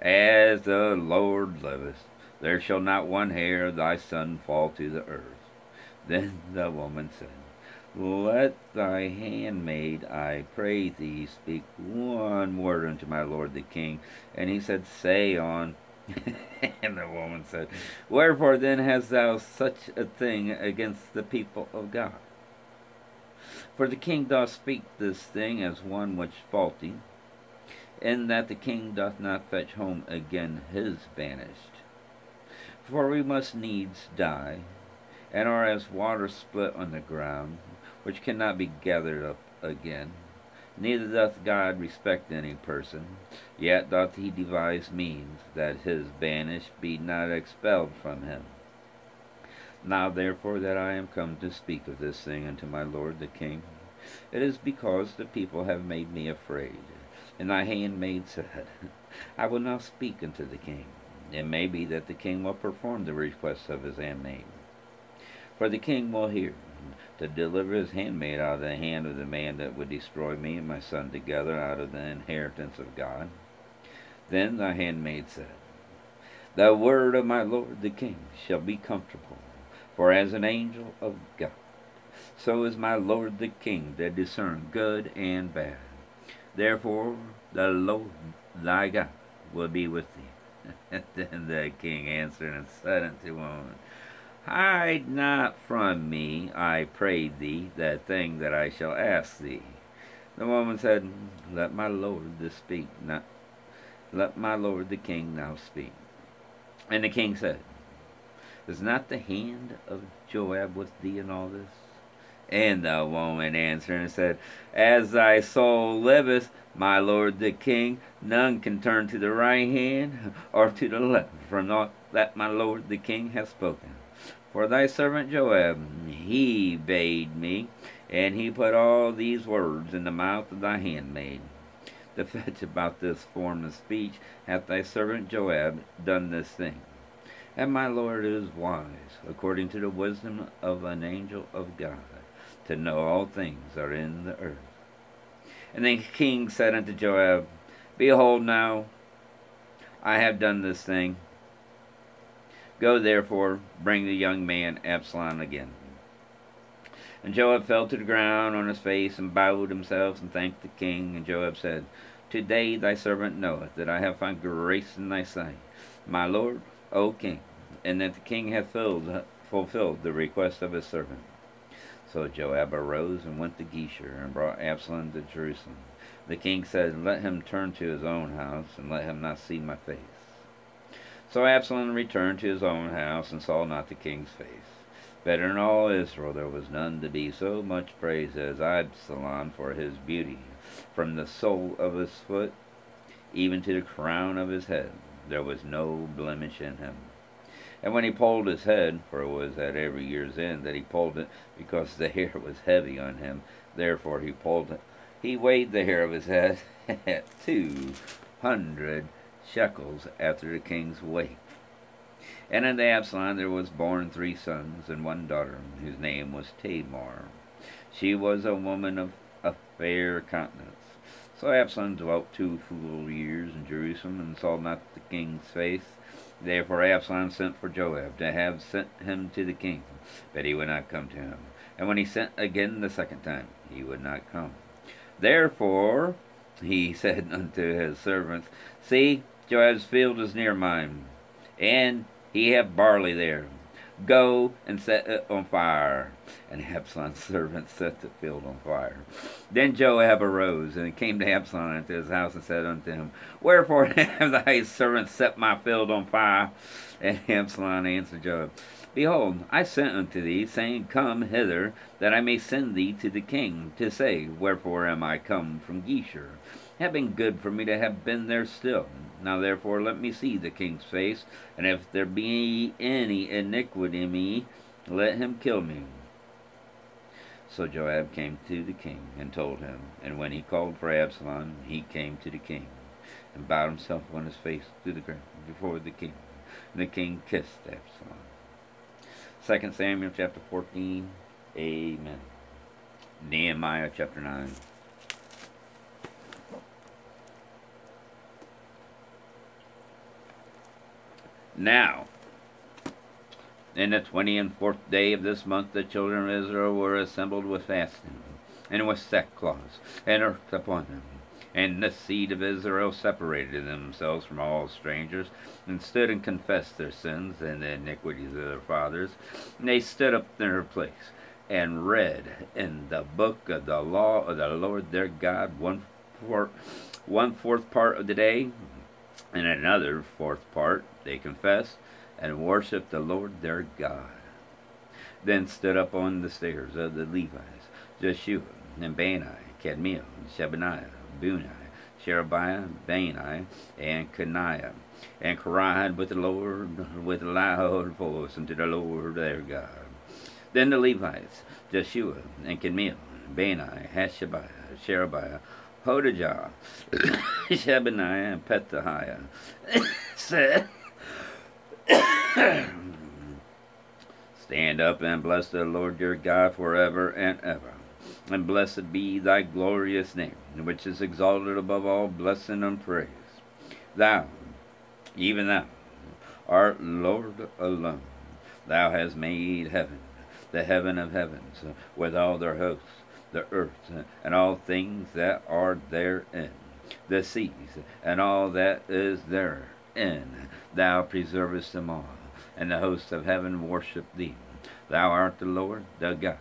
B: As the Lord liveth, there shall not one hair of thy son fall to the earth. Then the woman said, Let thy handmaid, I pray thee, speak one word unto my lord the king. And he said, Say on. and the woman said, Wherefore then hast thou such a thing against the people of God? For the king doth speak this thing as one which faulty, in that the king doth not fetch home again his banished. For we must needs die, and are as water split on the ground, which cannot be gathered up again. Neither doth God respect any person, yet doth he devise means that his banished be not expelled from him. Now therefore that I am come to speak of this thing unto my lord the king, it is because the people have made me afraid. And thy handmaid said, I will now speak unto the king. It may be that the king will perform the request of his handmaid. For the king will hear, to deliver his handmaid out of the hand of the man that would destroy me and my son together out of the inheritance of God. Then the handmaid said, The word of my lord the king shall be comfortable, for as an angel of God, so is my lord the king that discern good and bad. Therefore the Lord thy God will be with thee then the king answered and said unto the woman, Hide not from me, I pray thee, that thing that I shall ask thee. The woman said, Let my lord the speak, not let my lord the king now speak. And the king said, Is not the hand of Joab with thee in all this? And the woman answered and said, As thy soul liveth, my lord the king, none can turn to the right hand or to the left from aught that my lord the king hath spoken. For thy servant Joab, he bade me, and he put all these words in the mouth of thy handmaid. To fetch about this form of speech hath thy servant Joab done this thing. And my Lord is wise, according to the wisdom of an angel of God to know all things are in the earth. And then the king said unto Joab, Behold now, I have done this thing. Go therefore, bring the young man Absalom again. And Joab fell to the ground on his face and bowed himself and thanked the king. And Joab said, Today thy servant knoweth that I have found grace in thy sight, my lord, O king, and that the king hath filled, fulfilled the request of his servant. So Joab arose and went to Geshur, and brought Absalom to Jerusalem. The king said, Let him turn to his own house, and let him not see my face. So Absalom returned to his own house, and saw not the king's face. But in all Israel there was none to be so much praised as Absalom for his beauty. From the sole of his foot even to the crown of his head, there was no blemish in him. And when he pulled his head, for it was at every year's end that he pulled it, because the hair was heavy on him, therefore he pulled it, he weighed the hair of his head at two hundred shekels after the king's weight. And unto Absalom there was born three sons and one daughter, whose name was Tamar. She was a woman of a fair countenance. So Absalom dwelt two full years in Jerusalem, and saw not the king's face. Therefore Absalom sent for Joab to have sent him to the king, but he would not come to him. And when he sent again the second time, he would not come. Therefore he said unto his servants, See, Joab's field is near mine, and he have barley there. Go and set it on fire. And Absalom's servants set the field on fire. Then Joab arose and came to Absalom into his house and said unto him, Wherefore have thy servants set my field on fire? And Absalom answered Joab, Behold, I sent unto thee, saying, Come hither, that I may send thee to the king, to say, Wherefore am I come from Geshur? Have been good for me to have been there still. Now therefore let me see the king's face, and if there be any iniquity in me, let him kill me. So Joab came to the king and told him. And when he called for Absalom, he came to the king and bowed himself on his face to the ground before the king. And the king kissed Absalom. 2 Samuel chapter 14. Amen. Nehemiah chapter 9. Now, in the twenty and fourth day of this month, the children of Israel were assembled with fasting, and with sackcloth, and earth upon them. And the seed of Israel separated themselves from all strangers, and stood and confessed their sins and the iniquities of their fathers. And they stood up in their place, and read in the book of the law of the Lord their God one fourth, one fourth part of the day, and another fourth part they confessed and worshiped the Lord their God. Then stood up on the stairs of the Levites, Jeshua, and Bani, Kadmiel, Shebaniah, Bunni, Sherebiah, Bani, and Caniah, and cried with the Lord with a loud voice unto the Lord their God. Then the Levites, Jeshua, and Kadmiel, Bani, Hashabiah, Sherebiah, Hodijah, Shebaniah, and Pethahiah, said, Stand up and bless the Lord your God forever and ever. And blessed be thy glorious name, which is exalted above all blessing and praise. Thou, even thou, art Lord alone. Thou hast made heaven, the heaven of heavens, with all their hosts, the earth, and all things that are therein, the seas, and all that is therein. Thou preservest them all and the hosts of heaven worship thee. Thou art the Lord, the God,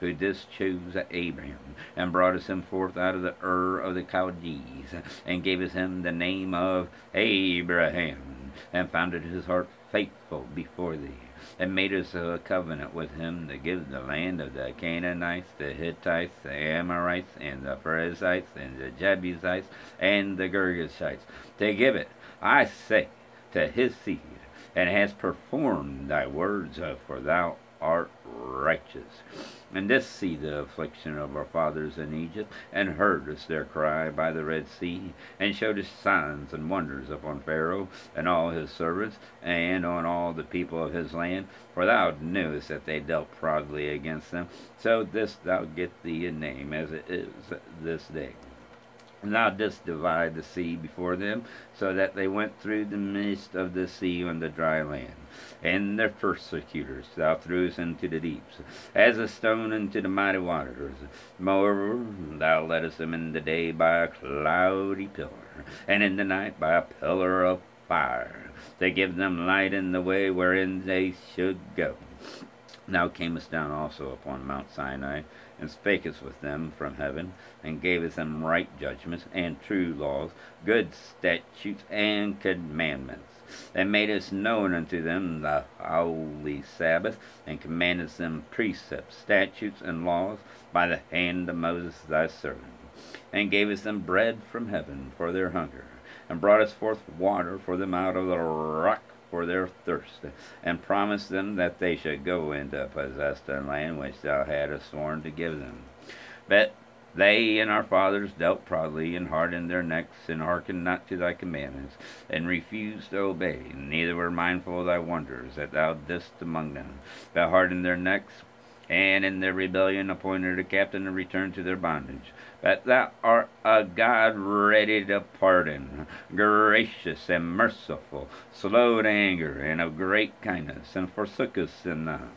B: who didst choose Abraham, and broughtest him forth out of the Ur of the Chaldees, and gavest him the name of Abraham, and founded his heart faithful before thee, and made us a covenant with him to give the land of the Canaanites, the Hittites, the Amorites, and the Perizzites, and the Jebusites, and the Girgashites, to give it, I say, to his seed and hast performed thy words, for thou art righteous. And didst see the affliction of our fathers in Egypt, and heardest their cry by the Red Sea, and showedest signs and wonders upon Pharaoh and all his servants, and on all the people of his land, for thou knewest that they dealt proudly against them. So this thou get thee a name, as it is this day. And thou didst divide the sea before them, so that they went through the midst of the sea on the dry land. And their persecutors thou threwest into the deeps, as a stone into the mighty waters. Moreover, thou leddest them in the day by a cloudy pillar, and in the night by a pillar of fire, to give them light in the way wherein they should go. Thou camest down also upon Mount Sinai, and spakest with them from heaven, and gavest them right judgments, and true laws, good statutes, and commandments, and madest known unto them the holy Sabbath, and commandest them precepts, statutes, and laws by the hand of Moses thy servant, and gavest them bread from heaven for their hunger, and broughtest forth water for them out of the rock for their thirst, and promised them that they should go into possess the land which thou hadst sworn to give them. But they and our fathers dealt proudly, and hardened their necks, and hearkened not to thy commandments, and refused to obey, neither were mindful of thy wonders that thou didst among them, but hardened their necks, and in their rebellion appointed a captain to return to their bondage that thou art a God ready to pardon, gracious and merciful, slow to anger, and of great kindness, and forsookest them not.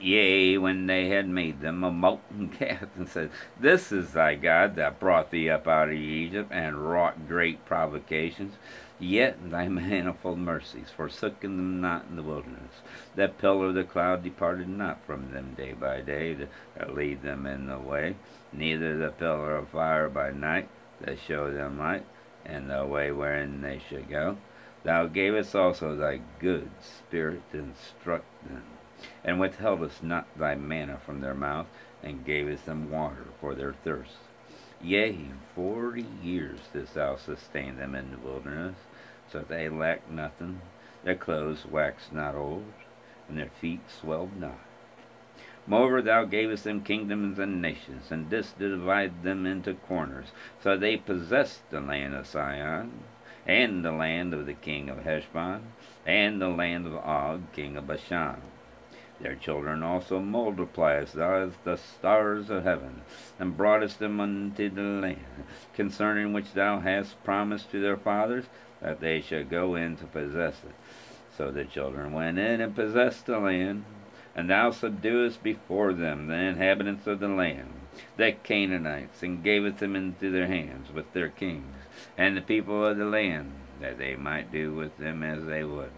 B: Yea, when they had made them a molten calf, and said, This is thy God that brought thee up out of Egypt, and wrought great provocations, Yet thy manifold mercies forsook them not in the wilderness. That pillar of the cloud departed not from them day by day to lead them in the way, neither the pillar of fire by night that showed them light, and the way wherein they should go. Thou gavest also thy good spirit to instruct them, and withheldest not thy manna from their mouth, and gavest them water for their thirst. Yea, forty years didst thou sustain them in the wilderness, so that they lacked nothing. Their clothes waxed not old, and their feet swelled not. Moreover, thou gavest them kingdoms and nations, and didst divide them into corners. So they possessed the land of Sihon, and the land of the king of Heshbon, and the land of Og, king of Bashan. Their children also multipliest thou as the stars of heaven, and broughtest them unto the land, concerning which thou hast promised to their fathers, that they should go in to possess it. So the children went in and possessed the land, and thou subduest before them the inhabitants of the land, the Canaanites, and gavest them into their hands with their kings, and the people of the land, that they might do with them as they would.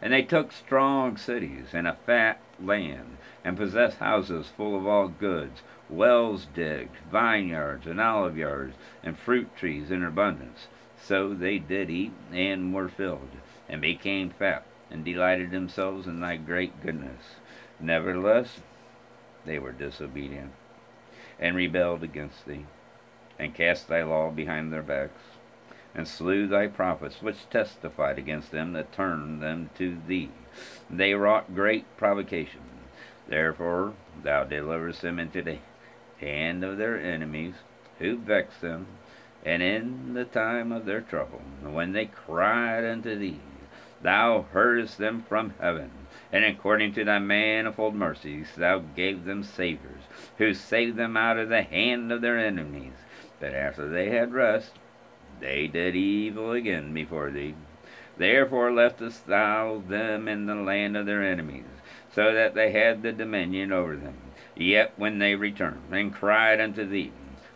B: And they took strong cities and a fat land, and possessed houses full of all goods, wells digged, vineyards and olive yards, and fruit trees in abundance. So they did eat and were filled, and became fat, and delighted themselves in thy great goodness. Nevertheless, they were disobedient, and rebelled against thee, and cast thy law behind their backs and slew thy prophets, which testified against them that turned them to thee. They wrought great provocation. Therefore thou deliverest them into the hand of their enemies, who vexed them, and in the time of their trouble, when they cried unto thee, thou heardest them from heaven, and according to thy manifold mercies thou gave them saviours, who saved them out of the hand of their enemies. But after they had rest, they did evil again before thee. Therefore leftest thou them in the land of their enemies, so that they had the dominion over them. Yet when they returned and cried unto thee,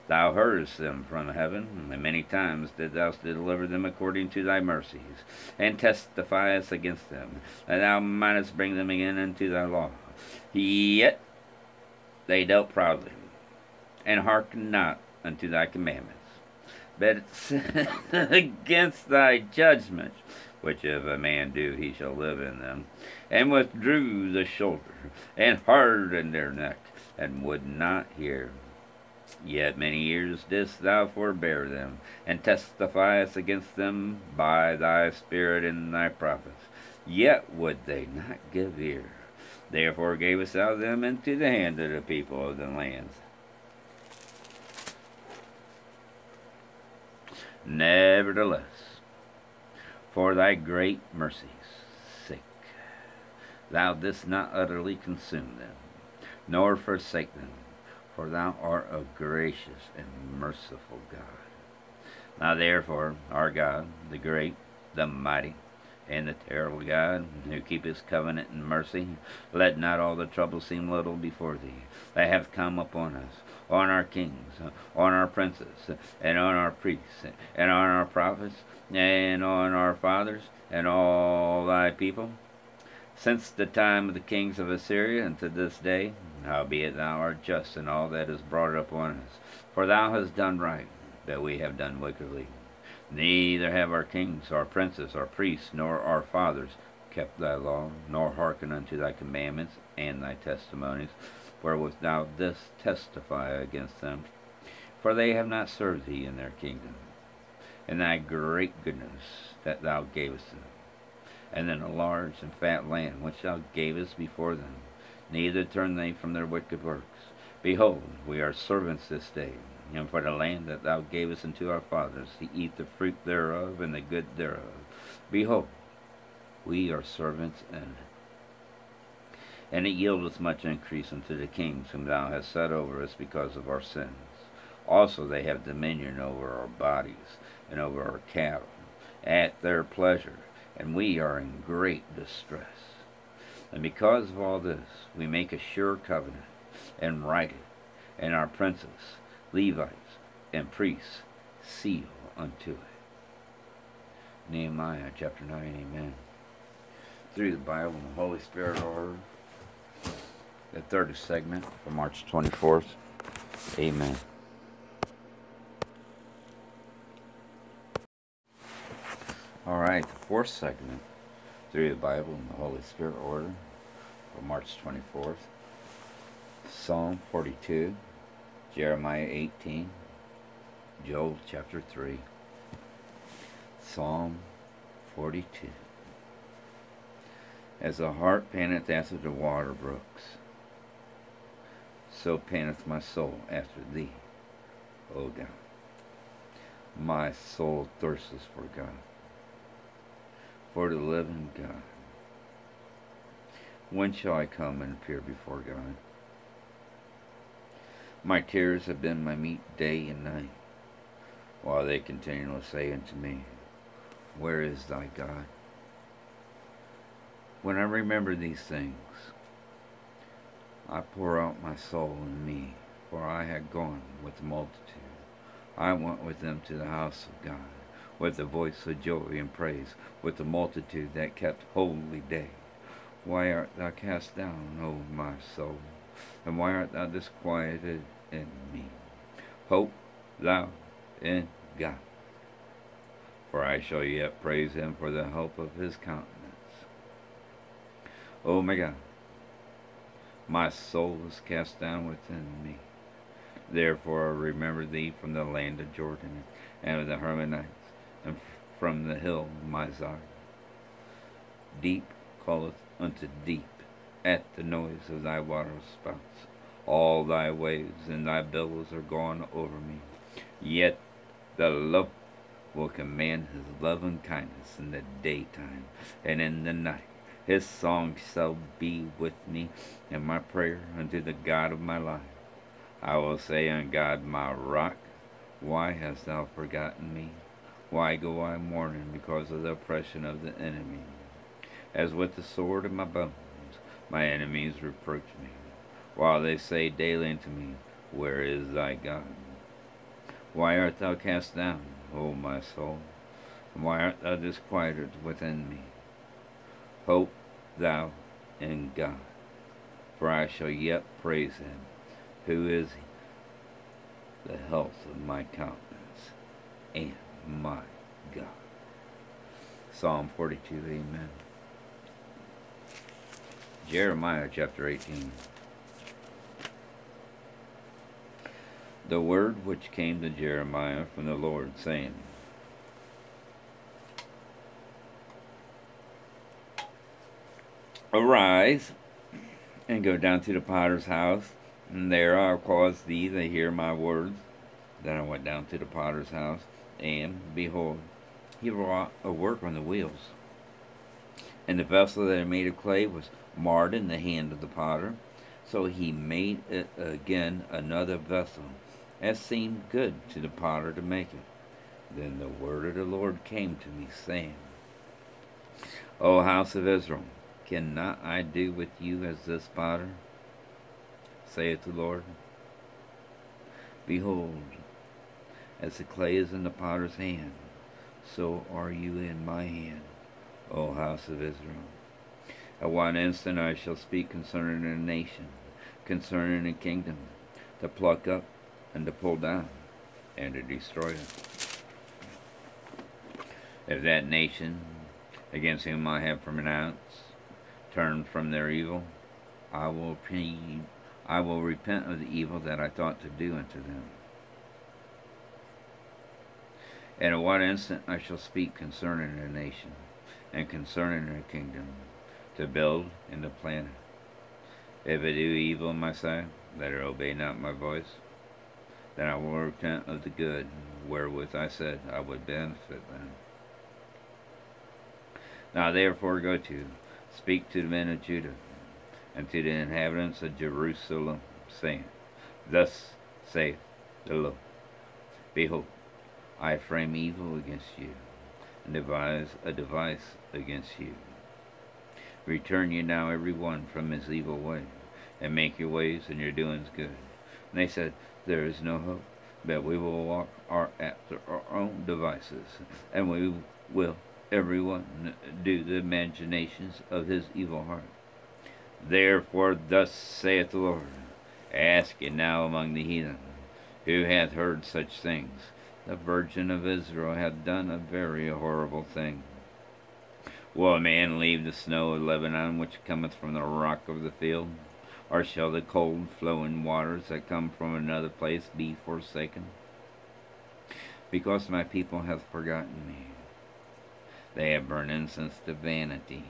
B: thou heardest them from heaven, and many times didst thou deliver them according to thy mercies, and testifiest against them, that thou mightest bring them again unto thy law. Yet they dealt proudly, and hearkened not unto thy commandments but against thy judgments, which if a man do, he shall live in them, and withdrew the shoulder, and hardened their neck, and would not hear. Yet many years didst thou forbear them, and testifiest against them by thy Spirit and thy prophets. Yet would they not give ear. Therefore gavest thou them into the hand of the people of the lands Nevertheless, for thy great mercy's sake, thou didst not utterly consume them, nor forsake them, for thou art a gracious and merciful God. Now therefore, our God, the great, the mighty, and the terrible God, who keepeth covenant and mercy, let not all the trouble seem little before thee that have come upon us, on our kings, on our princes, and on our priests, and on our prophets, and on our fathers, and all thy people, since the time of the kings of Assyria unto this day, howbeit thou art just in all that is brought upon us. For thou hast done right, but we have done wickedly. Neither have our kings, our princes, our priests, nor our fathers kept thy law, nor hearkened unto thy commandments and thy testimonies, wherewith thou dost testify against them. For they have not served thee in their kingdom, and thy great goodness that thou gavest them, and in a large and fat land which thou gavest before them. Neither turn they from their wicked works. Behold, we are servants this day, and for the land that thou gavest unto our fathers to eat the fruit thereof and the good thereof. Behold, we are servants in it. And it yieldeth much increase unto the kings whom thou hast set over us because of our sins. Also they have dominion over our bodies and over our cattle at their pleasure, and we are in great distress. And because of all this, we make a sure covenant and write it, and our princes Levites, and priests seal unto it. Nehemiah chapter 9, amen. Through the Bible and the Holy Spirit order, the third segment for March 24th, amen. All right, the fourth segment, through the Bible and the Holy Spirit order for March 24th, Psalm 42. Jeremiah 18, Joel chapter 3, Psalm 42. As the hart panteth after the water brooks, so panteth my soul after thee, O God. My soul thirsteth for God, for the living God. When shall I come and appear before God? My tears have been my meat day and night, while they continually say unto me, Where is thy God? When I remember these things, I pour out my soul in me, for I had gone with the multitude. I went with them to the house of God, with the voice of joy and praise, with the multitude that kept holy day. Why art thou cast down, O my soul? And why art thou disquieted in me? Hope thou in God, for I shall yet praise him for the help of his countenance. O my God, my soul is cast down within me. Therefore I remember thee from the land of Jordan, and of the Hermonites, and from the hill Mizar. Deep calleth unto deep at the noise of thy water spouts. All thy waves and thy billows are gone over me. Yet the Lord will command his love and kindness in the daytime and in the night. His song shall be with me, and my prayer unto the God of my life. I will say unto God, my rock, why hast thou forgotten me? Why go I mourning because of the oppression of the enemy? As with the sword in my bones, my enemies reproach me, while they say daily unto me, Where is thy God? Why art thou cast down, O my soul? And why art thou disquieted within me? Hope thou in God, for I shall yet praise him, who is the health of my countenance and my God. Psalm 42, Amen. Jeremiah chapter 18. The word which came to Jeremiah from the Lord, saying, Arise and go down to the potter's house, and there I'll cause thee to hear my words. Then I went down to the potter's house, and behold, he wrought a work on the wheels. And the vessel that he made of clay was marred in the hand of the potter. So he made it again another vessel, as seemed good to the potter to make it. Then the word of the Lord came to me, saying, O house of Israel, Cannot I do with you as this potter? saith the Lord. Behold, as the clay is in the potter's hand, so are you in my hand, O house of Israel. At one instant I shall speak concerning a nation, concerning a kingdom, to pluck up and to pull down, and to destroy it. If that nation, against whom I have pronounced, turn from their evil, I will I will repent of the evil that I thought to do unto them. And at what instant I shall speak concerning a nation, and concerning a kingdom, to build and to plant it. If it do evil my sight, let it obey not my voice. Then I will repent of the good wherewith I said I would benefit them. Now therefore go to, Speak to the men of Judah and to the inhabitants of Jerusalem, saying, Thus saith the Lord, Behold, I frame evil against you, and devise a device against you. Return ye now every one from his evil way, and make your ways and your doings good. And they said, There is no hope, but we will walk our, after our own devices, and we will every one do the imaginations of his evil heart. Therefore thus saith the Lord, Ask ye now among the heathen, who hath heard such things? The Virgin of Israel hath done a very horrible thing. Will a man leave the snow of Lebanon which cometh from the rock of the field? Or shall the cold flowing waters that come from another place be forsaken? Because my people hath forgotten me they have burned incense to vanity.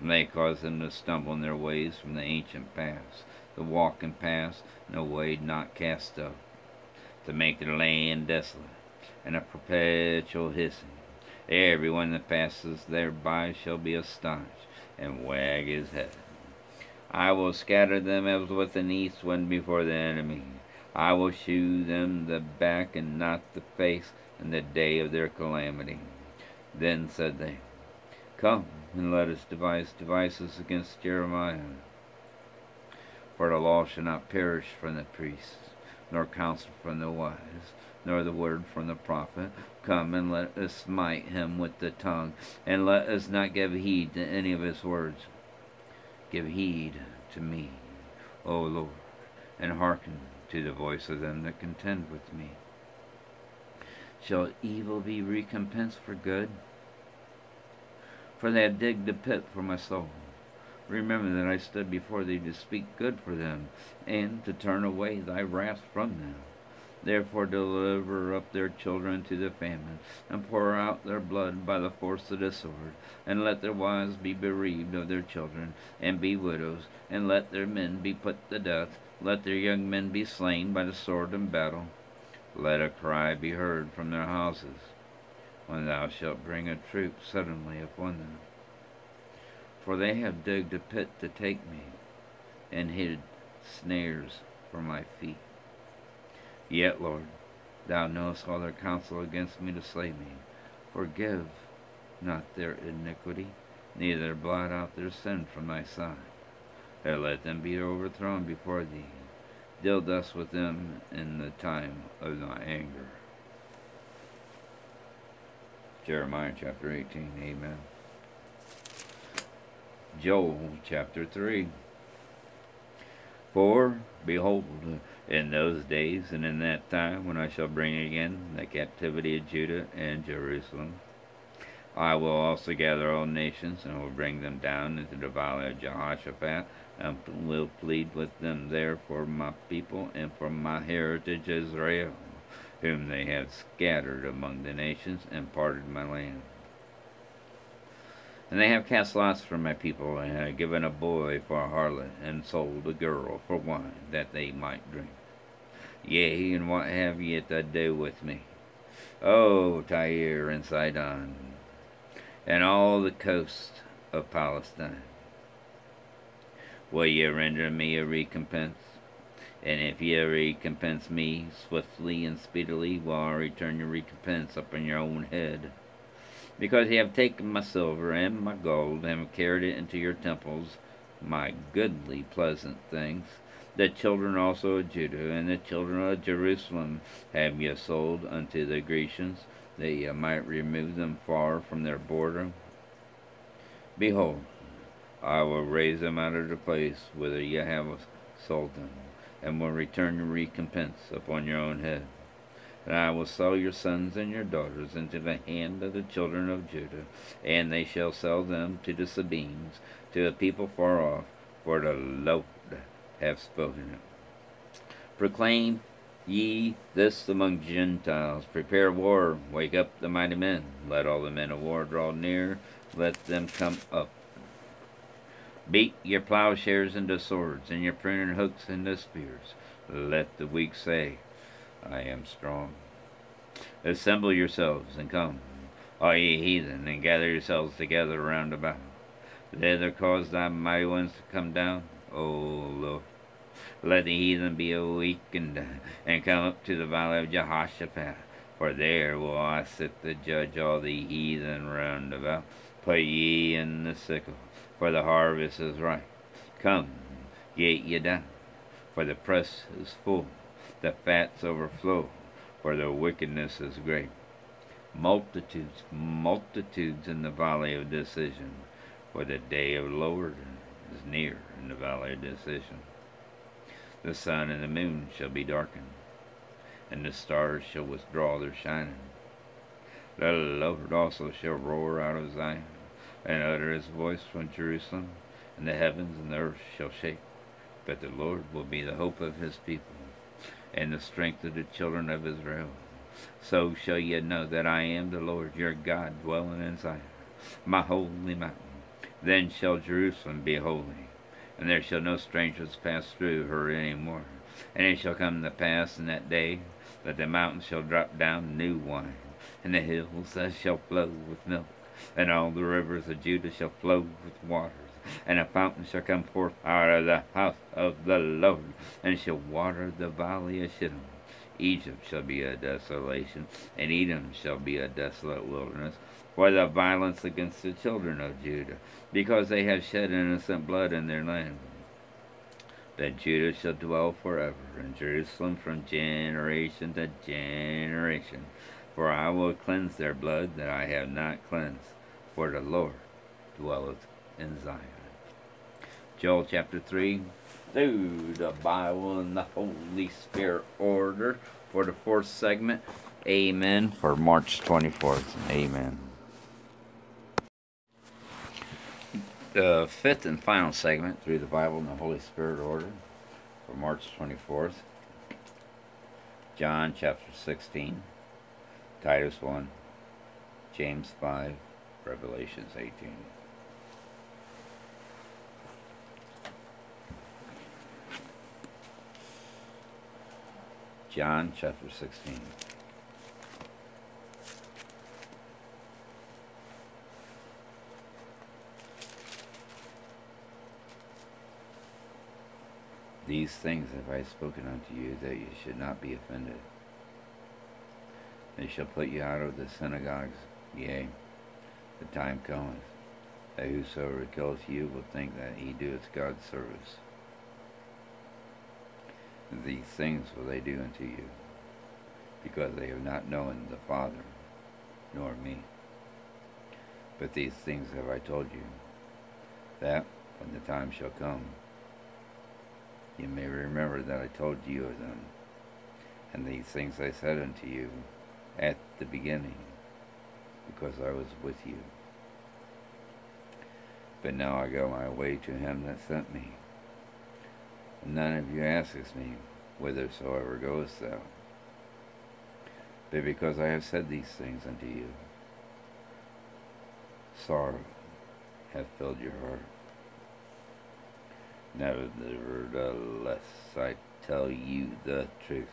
B: And they cause them to stumble in their ways from the ancient paths, to walk and pass, no way not cast up, to make the land desolate, and a perpetual hissing. Everyone that passes thereby shall be astonished, and wag his head. I will scatter them as with an east wind before the enemy. I will shew them the back and not the face in the day of their calamity. Then said they, Come, and let us devise devices against Jeremiah. For the law shall not perish from the priests, nor counsel from the wise, nor the word from the prophet. Come and let us smite him with the tongue, and let us not give heed to any of his words. Give heed to me, O Lord, and hearken to the voice of them that contend with me. Shall evil be recompensed for good? For they have digged a pit for my soul. Remember that I stood before thee to speak good for them, and to turn away thy wrath from them. Therefore deliver up their children to the famine, and pour out their blood by the force of the sword, and let their wives be bereaved of their children, and be widows, and let their men be put to death, let their young men be slain by the sword in battle. Let a cry be heard from their houses, when thou shalt bring a troop suddenly upon them. For they have digged a pit to take me, and hid snares for my feet. Yet, Lord, thou knowest all their counsel against me to slay me. Forgive not their iniquity, neither blot out their sin from thy sight. And let them be overthrown before thee. Deal thus with them in the time of thy anger. Jeremiah chapter 18, Amen. Joel chapter 3. For, behold, in those days and in that time when I shall bring again the captivity of Judah and Jerusalem. I will also gather all nations and will bring them down into the valley of Jehoshaphat and will plead with them there for my people and for my heritage Israel, whom they have scattered among the nations and parted my land. And they have cast lots for my people, and have given a boy for a harlot, and sold a girl for wine, that they might drink. Yea, and what have ye to do with me? O Tyre and Sidon, and all the coast of Palestine. Will ye render me a recompense? And if ye recompense me swiftly and speedily, will I return your recompense upon your own head because ye have taken my silver and my gold, and have carried it into your temples, my goodly pleasant things. The children also of Judah and the children of Jerusalem have ye sold unto the Grecians, that ye might remove them far from their border. Behold, I will raise them out of the place whither ye have sold them, and will return your recompense upon your own head. And I will sell your sons and your daughters into the hand of the children of Judah, and they shall sell them to the Sabines, to a people far off, for the Lord hath spoken it. Proclaim ye this among Gentiles, prepare war, wake up the mighty men, let all the men of war draw near, let them come up. Beat your plowshares into swords, and your pruning hooks into spears. Let the weak say, I am strong. Assemble yourselves and come, all ye heathen, and gather yourselves together round about. Thither cause thy mighty ones to come down, O Lord. Let the heathen be awakened, and come up to the valley of Jehoshaphat, for there will I sit to judge all the heathen round about. Put ye in the sickle, for the harvest is ripe. Come, get ye down, for the press is full the fats overflow, for their wickedness is great. Multitudes, multitudes in the valley of decision, for the day of the Lord is near in the valley of decision. The sun and the moon shall be darkened, and the stars shall withdraw their shining. The Lord also shall roar out of Zion, and utter his voice from Jerusalem, and the heavens and the earth shall shake. But the Lord will be the hope of his people and the strength of the children of Israel. So shall ye know that I am the Lord your God, dwelling in Zion, my holy mountain. Then shall Jerusalem be holy, and there shall no strangers pass through her any more. And it shall come to pass in that day that the mountains shall drop down new wine, and the hills shall flow with milk, and all the rivers of Judah shall flow with waters. And a fountain shall come forth out of the house of the Lord, and shall water the valley of Shittim. Egypt shall be a desolation, and Edom shall be a desolate wilderness, for the violence against the children of Judah, because they have shed innocent blood in their land. That Judah shall dwell forever, and Jerusalem from generation to generation. For I will cleanse their blood that I have not cleansed, for the Lord dwelleth in Zion. Joel chapter 3, through the Bible and the Holy Spirit order for the fourth segment. Amen. For March 24th. Amen. The fifth and final segment through the Bible and the Holy Spirit order for March 24th. John chapter 16, Titus 1, James 5, Revelations 18. John chapter 16. These things have I spoken unto you, that you should not be offended. They shall put you out of the synagogues, yea, the time cometh, that whosoever killeth you will think that he doeth God's service. These things will they do unto you, because they have not known the Father, nor me. But these things have I told you, that when the time shall come, you may remember that I told you of them. And these things I said unto you at the beginning, because I was with you. But now I go my way to him that sent me. None of you asks me, Whithersoever goest thou? But because I have said these things unto you, sorrow hath filled your heart. Nevertheless, I tell you the truth.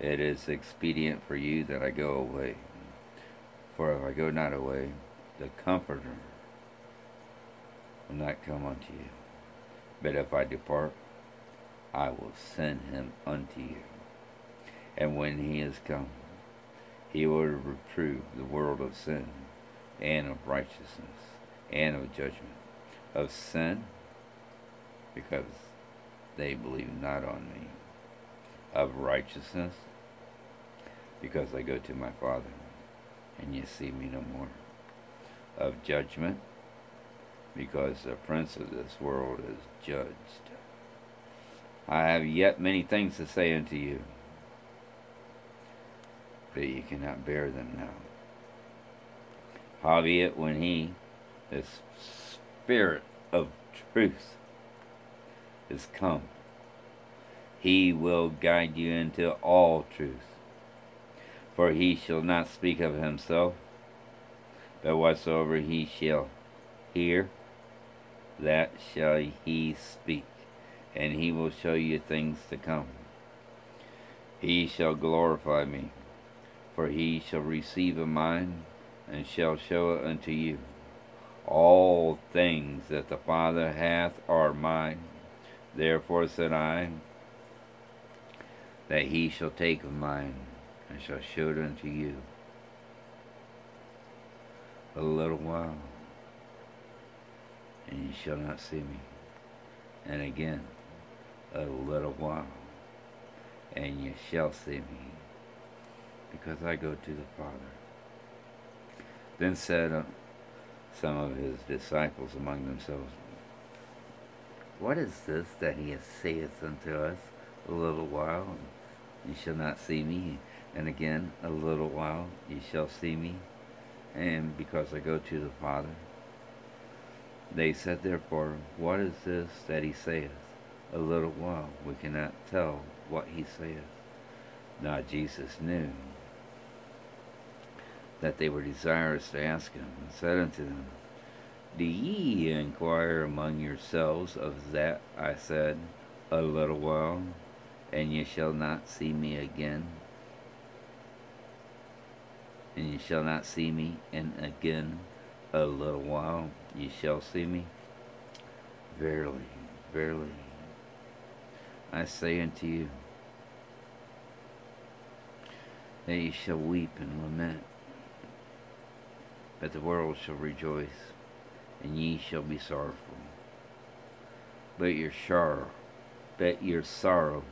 B: It is expedient for you that I go away. For if I go not away, the Comforter will not come unto you. But if I depart, I will send him unto you. And when he is come, he will reprove the world of sin, and of righteousness, and of judgment. Of sin, because they believe not on me. Of righteousness, because I go to my Father, and ye see me no more. Of judgment, because the prince of this world is judged. I have yet many things to say unto you, but ye cannot bear them now. Howbeit, when he, the Spirit of truth, is come. He will guide you into all truth. For he shall not speak of himself, but whatsoever he shall hear, that shall he speak, and he will show you things to come. He shall glorify me, for he shall receive of mine, and shall show it unto you. All things that the Father hath are mine. Therefore said I, that he shall take of mine, and shall show it unto you. A little while, and ye shall not see me. And again, a little while, and ye shall see me, because I go to the Father. Then said uh, some of his disciples among themselves, what is this that he saith unto us? A little while, and ye shall not see me, and again a little while ye shall see me, and because I go to the Father. They said therefore, What is this that he saith? A little while, we cannot tell what he saith. Now Jesus knew that they were desirous to ask him, and said unto them, Do ye inquire among yourselves of that I said, A little while, and ye shall not see me again? And ye shall not see me, and again a little while ye shall see me? Verily, verily, I say unto you, that ye shall weep and lament, but the world shall rejoice, and ye shall be sorrowful. But your sorrow, but your sorrow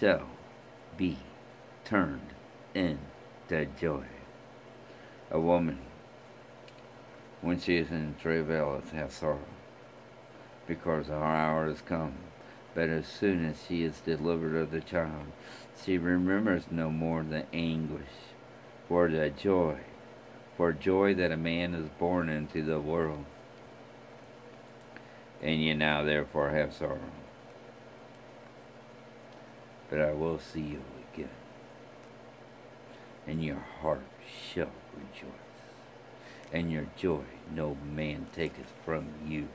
B: shall be turned into joy. A woman, when she is in travail, hath sorrow, because her hour is come. But as soon as she is delivered of the child, she remembers no more the anguish for the joy, for joy that a man is born into the world. And ye now therefore have sorrow. But I will see you again, and your heart shall rejoice, and your joy no man taketh from you.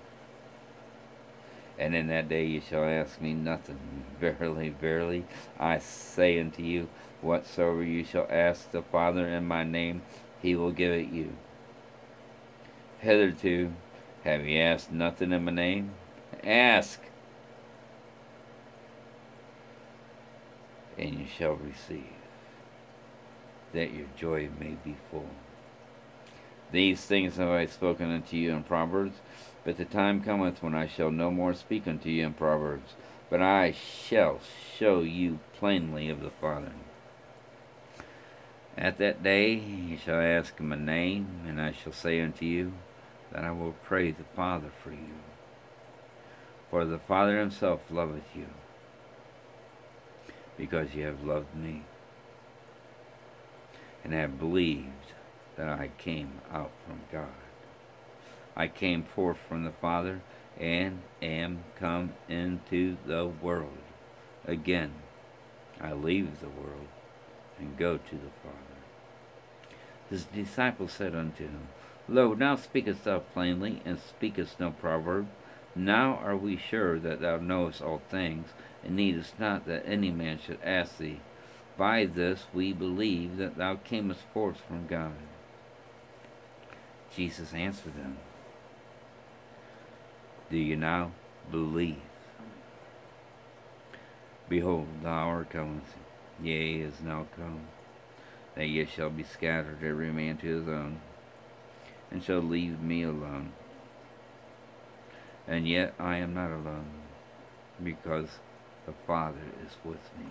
B: And in that day you shall ask me nothing. Verily, verily, I say unto you, whatsoever you shall ask the Father in my name, he will give it you. Hitherto have ye asked nothing in my name? Ask, and you shall receive, that your joy may be full. These things have I spoken unto you in Proverbs, but the time cometh when I shall no more speak unto you in Proverbs, but I shall show you plainly of the Father. At that day ye shall ask a name, and I shall say unto you that I will pray the Father for you. For the Father himself loveth you, because ye have loved me, and have believed that I came out from God. I came forth from the Father and am come into the world. Again, I leave the world and go to the Father. His disciples said unto him, Lo, now speakest thou plainly, and speakest no proverb. Now are we sure that thou knowest all things, and needest not that any man should ask thee. By this we believe that thou camest forth from God. Jesus answered them, Do you now believe? Behold, the hour cometh, yea, is now come, that ye shall be scattered every man to his own, and shall leave me alone. And yet I am not alone, because the Father is with me.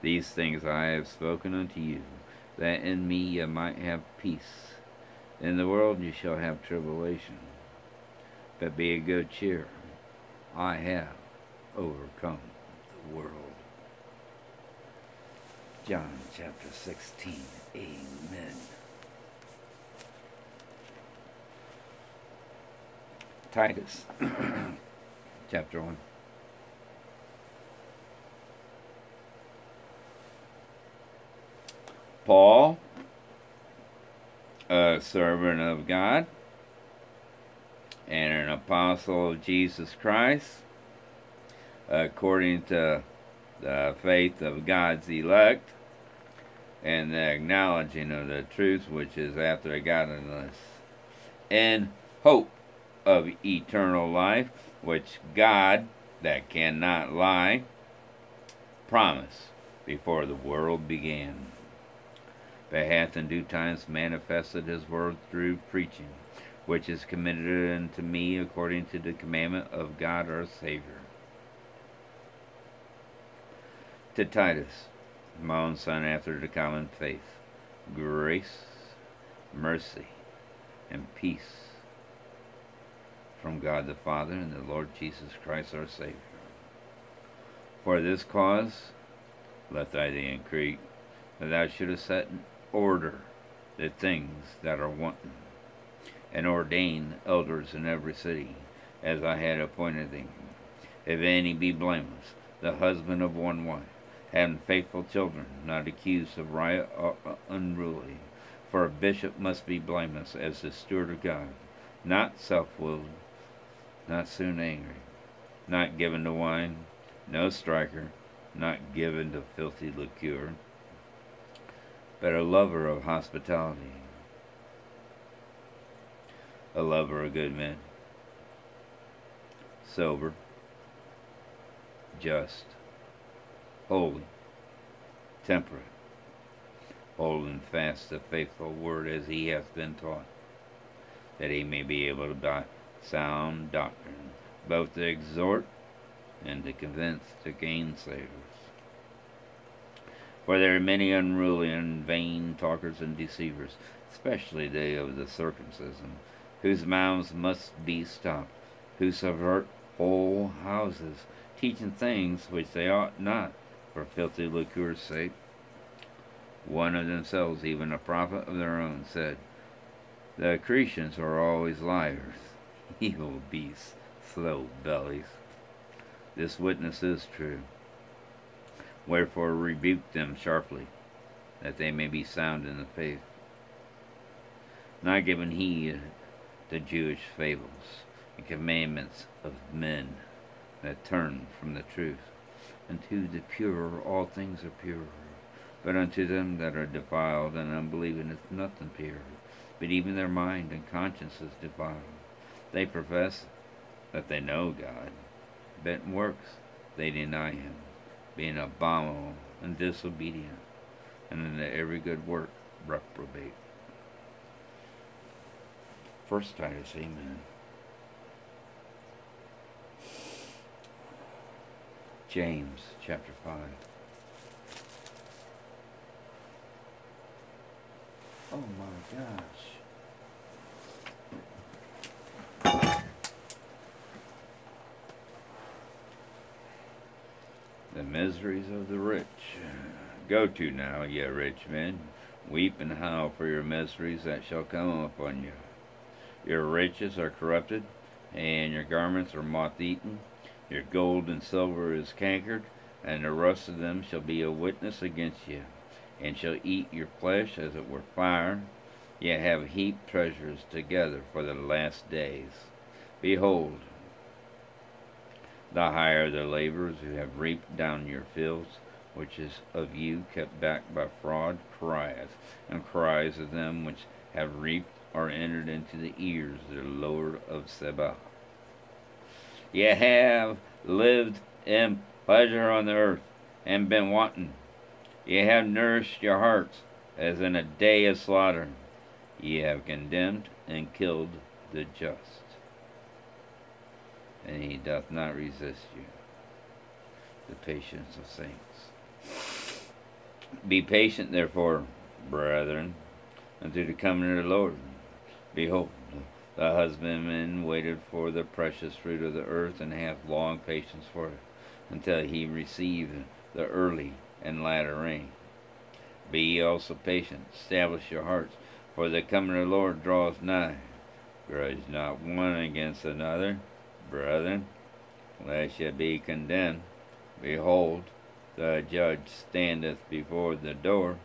B: These things I have spoken unto you, that in me ye might have peace. In the world ye shall have tribulation, but be of good cheer. I have overcome the world. John chapter 16. Amen. Titus chapter 1. Paul, a servant of God and an apostle of Jesus Christ, according to the faith of God's elect and the acknowledging of the truth which is after godliness, and hope of eternal life, which God, that cannot lie, promised before the world began. But hath in due times manifested his word through preaching, which is committed unto me according to the commandment of God our Savior. To Titus, my own son after the common faith, grace, mercy, and peace from God the Father and the Lord Jesus Christ our Savior. For this cause left I thee in Crete, that thou shouldest set in order the things that are wanting, and ordain elders in every city, as I had appointed them. If any be blameless, the husband of one wife, having faithful children, not accused of riot or unruly. For a bishop must be blameless as the steward of God, not self-willed, not soon angry, not given to wine, no striker, not given to filthy liquor, but a lover of hospitality, a lover of good men, sober, just, holy, temperate, holding fast the faithful word as he hath been taught, that he may be able to by sound doctrine both to exhort and to convince the gainsayers. For there are many unruly and vain talkers and deceivers, especially they of the circumcision, whose mouths must be stopped, who subvert whole houses, teaching things which they ought not, for filthy lucre's sake. One of themselves, even a prophet of their own, said, The Cretians are always liars, evil beasts, slow bellies. This witness is true. Wherefore rebuke them sharply, that they may be sound in the faith, not giving heed to Jewish fables and commandments of men that turn from the truth. Unto the pure all things are pure, but unto them that are defiled and unbelieving is nothing pure, but even their mind and conscience is defiled. They profess that they know God, but in works they deny him, being abominable and disobedient, and in every good work reprobate. First Titus, Amen. James chapter 5. Oh my gosh. The miseries of the rich. Go to now, ye rich men, weep and howl for your miseries that shall come upon you. Your riches are corrupted, and your garments are moth eaten. Your gold and silver is cankered, and the rust of them shall be a witness against you, and shall eat your flesh as it were fire. Ye have heaped treasures together for the last days. Behold, the hire the laborers who have reaped down your fields, which is of you kept back by fraud, crieth, and cries of them which have reaped are entered into the ears of the Lord of Sabaoth. Ye have lived in pleasure on the earth, and been wanton. Ye have nourished your hearts as in a day of slaughter. Ye have condemned and killed the just and he doth not resist you. The patience of saints. Be patient, therefore, brethren, unto the coming of the Lord. Behold, the husbandman waited for the precious fruit of the earth, and hath long patience for it, until he receive the early and latter rain. Be ye also patient, establish your hearts, for the coming of the Lord draweth nigh. Grudge not one against another, brethren, lest ye be condemned. Behold, the judge standeth before the door.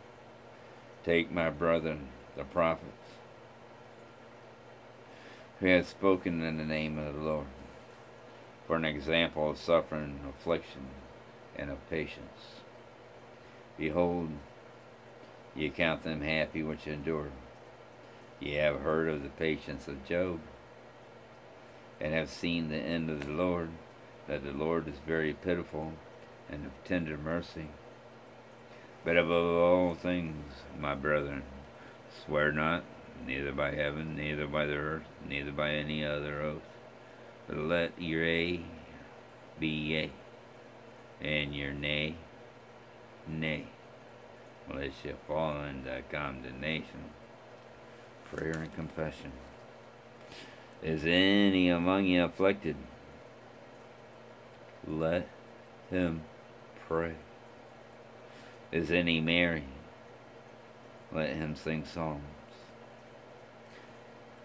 B: Take my brethren, the prophets, who has spoken in the name of the Lord, for an example of suffering, affliction, and of patience. Behold, ye count them happy which endure. Ye have heard of the patience of Job and have seen the end of the Lord, that the Lord is very pitiful and of tender mercy. But above all things, my brethren, swear not, neither by heaven, neither by the earth, neither by any other oath, but let your A be yea, and your nay, nay, lest you fall into condemnation. Prayer and confession. Is any among you afflicted? Let him pray. Is any merry? Let him sing psalms.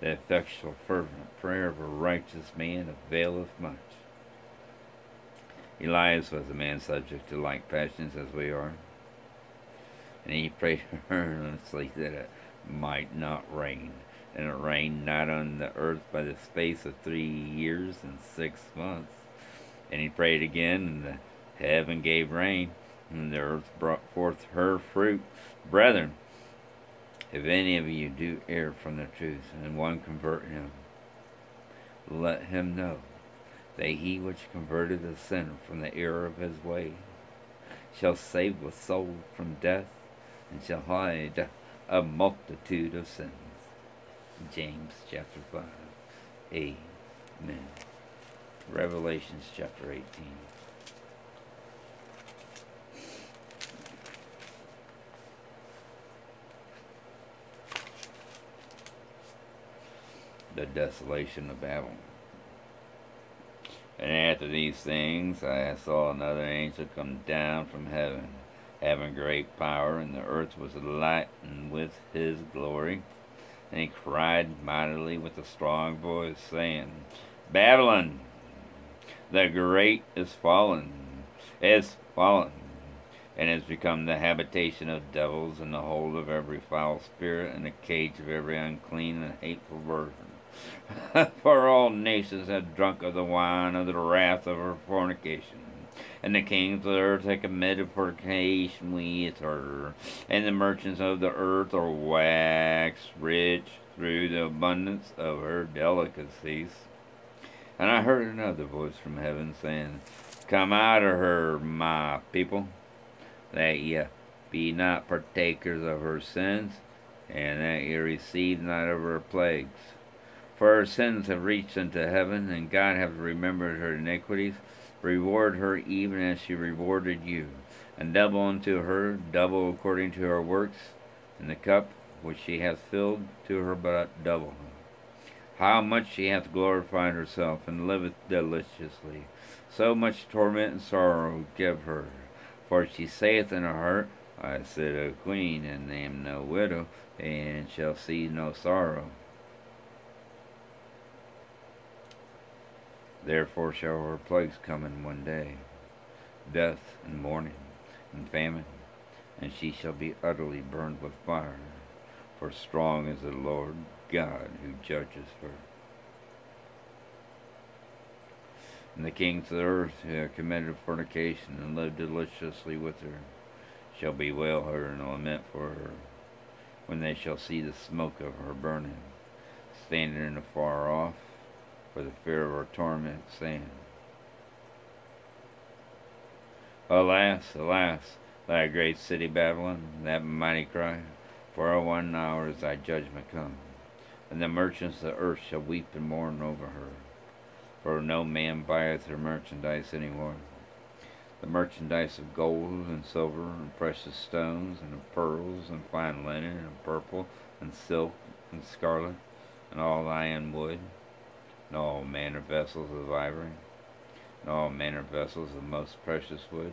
B: The effectual fervent prayer of a righteous man availeth much. Elias was a man subject to like passions as we are, and he prayed earnestly that it might not rain. And it rained not on the earth by the space of three years and six months. And he prayed again, and the heaven gave rain, and the earth brought forth her fruit. Brethren, if any of you do err from the truth, and one convert him, let him know that he which converted a sinner from the error of his way shall save the soul from death, and shall hide a multitude of sins. James chapter 5. Amen. Revelations chapter 18. The desolation of Babylon. And after these things I saw another angel come down from heaven, having great power, and the earth was lightened with his glory. And he cried mightily with a strong voice, saying, Babylon, the great is fallen, is fallen, and has become the habitation of devils, and the hold of every foul spirit, and the cage of every unclean and hateful virgin. For all nations have drunk of the wine of the wrath of her fornication and the kings of the earth have committed fornication with her, and the merchants of the earth are waxed rich through the abundance of her delicacies. And I heard another voice from heaven saying, Come out of her, my people, that ye be not partakers of her sins, and that ye receive not of her plagues. For her sins have reached unto heaven, and God hath remembered her iniquities. Reward her even as she rewarded you, and double unto her, double according to her works, and the cup which she hath filled to her but double. How much she hath glorified herself, and liveth deliciously. So much torment and sorrow give her. For she saith in her heart, I sit a queen, and am no widow, and shall see no sorrow. Therefore shall her plagues come in one day, death and mourning and famine, and she shall be utterly burned with fire, for strong is the Lord God who judges her. And the kings of the earth who have committed fornication and lived deliciously with her shall bewail her and lament for her, when they shall see the smoke of her burning, standing afar off for the fear of her torment, saying, Alas, alas, thy great city Babylon, that mighty cry, for one hour is thy judgment come, and the merchants of the earth shall weep and mourn over her. For no man buyeth her merchandise any more. The merchandise of gold and silver and precious stones and of pearls and fine linen and purple and silk and scarlet and all iron wood and all manner vessels of ivory, and all manner vessels of most precious wood,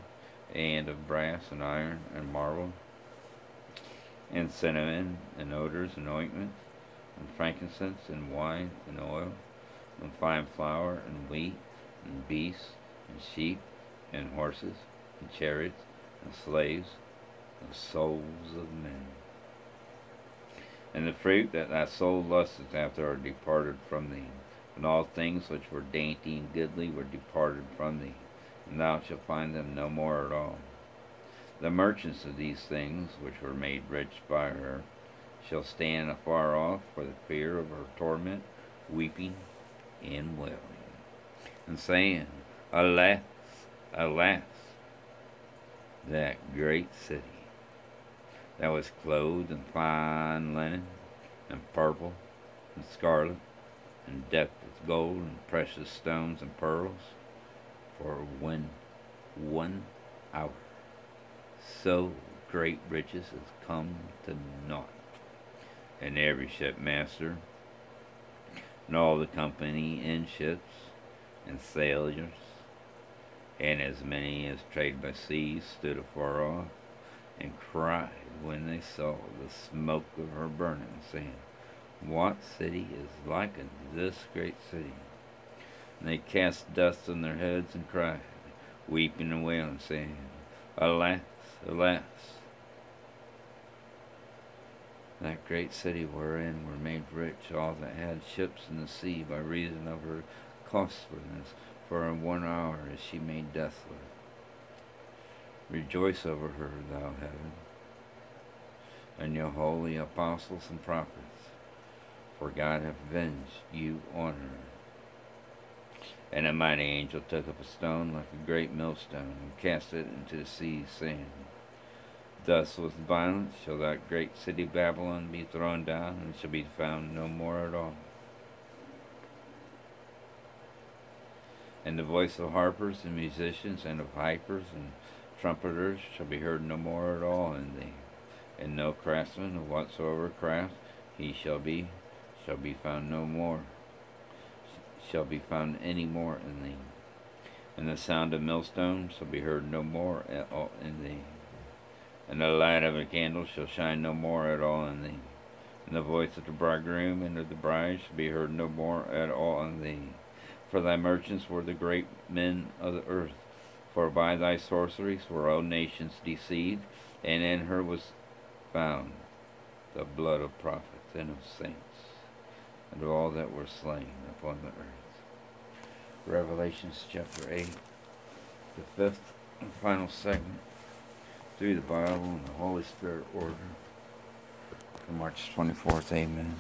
B: and of brass and iron and marble, and cinnamon and odors and ointments, and frankincense and wine and oil, and fine flour and wheat, and beasts and sheep and horses, and chariots and slaves, and souls of men. And the fruit that thy soul lusteth after are departed from thee and all things which were dainty and goodly were departed from thee, and thou shalt find them no more at all. The merchants of these things, which were made rich by her, shall stand afar off for the fear of her torment, weeping and wailing, and saying, Alas, alas, that great city that was clothed in fine linen, and purple, and scarlet, and decked gold and precious stones and pearls, for when one hour so great riches has come to naught. And every shipmaster and all the company in ships and sailors, and as many as trade by sea stood afar off, and cried when they saw the smoke of her burning, saying, What city is like this great city? And they cast dust on their heads and cried, weeping and wailing, saying, Alas, alas, that great city wherein were made rich all that had ships in the sea by reason of her costliness, for in one hour is she made desolate. Rejoice over her, thou heaven, and your holy apostles and prophets, for God hath avenged you on her. And a mighty angel took up a stone like a great millstone, and cast it into the sea, saying, Thus with violence shall that great city Babylon be thrown down, and shall be found no more at all. And the voice of harpers and musicians, and of pipers and trumpeters shall be heard no more at all in thee. And no craftsman of whatsoever craft he shall be, shall be found no more, shall be found any more in thee. And the sound of millstones shall be heard no more at all in thee. And the light of a candle shall shine no more at all in thee. And the voice of the bridegroom and of the bride shall be heard no more at all in thee. For thy merchants were the great men of the earth. For by thy sorceries were all nations deceived, and in her was found the blood of prophets and of saints, and all that were slain upon the earth. Revelations chapter 8, the fifth and final segment through the Bible and the Holy Spirit order. March 24th, amen.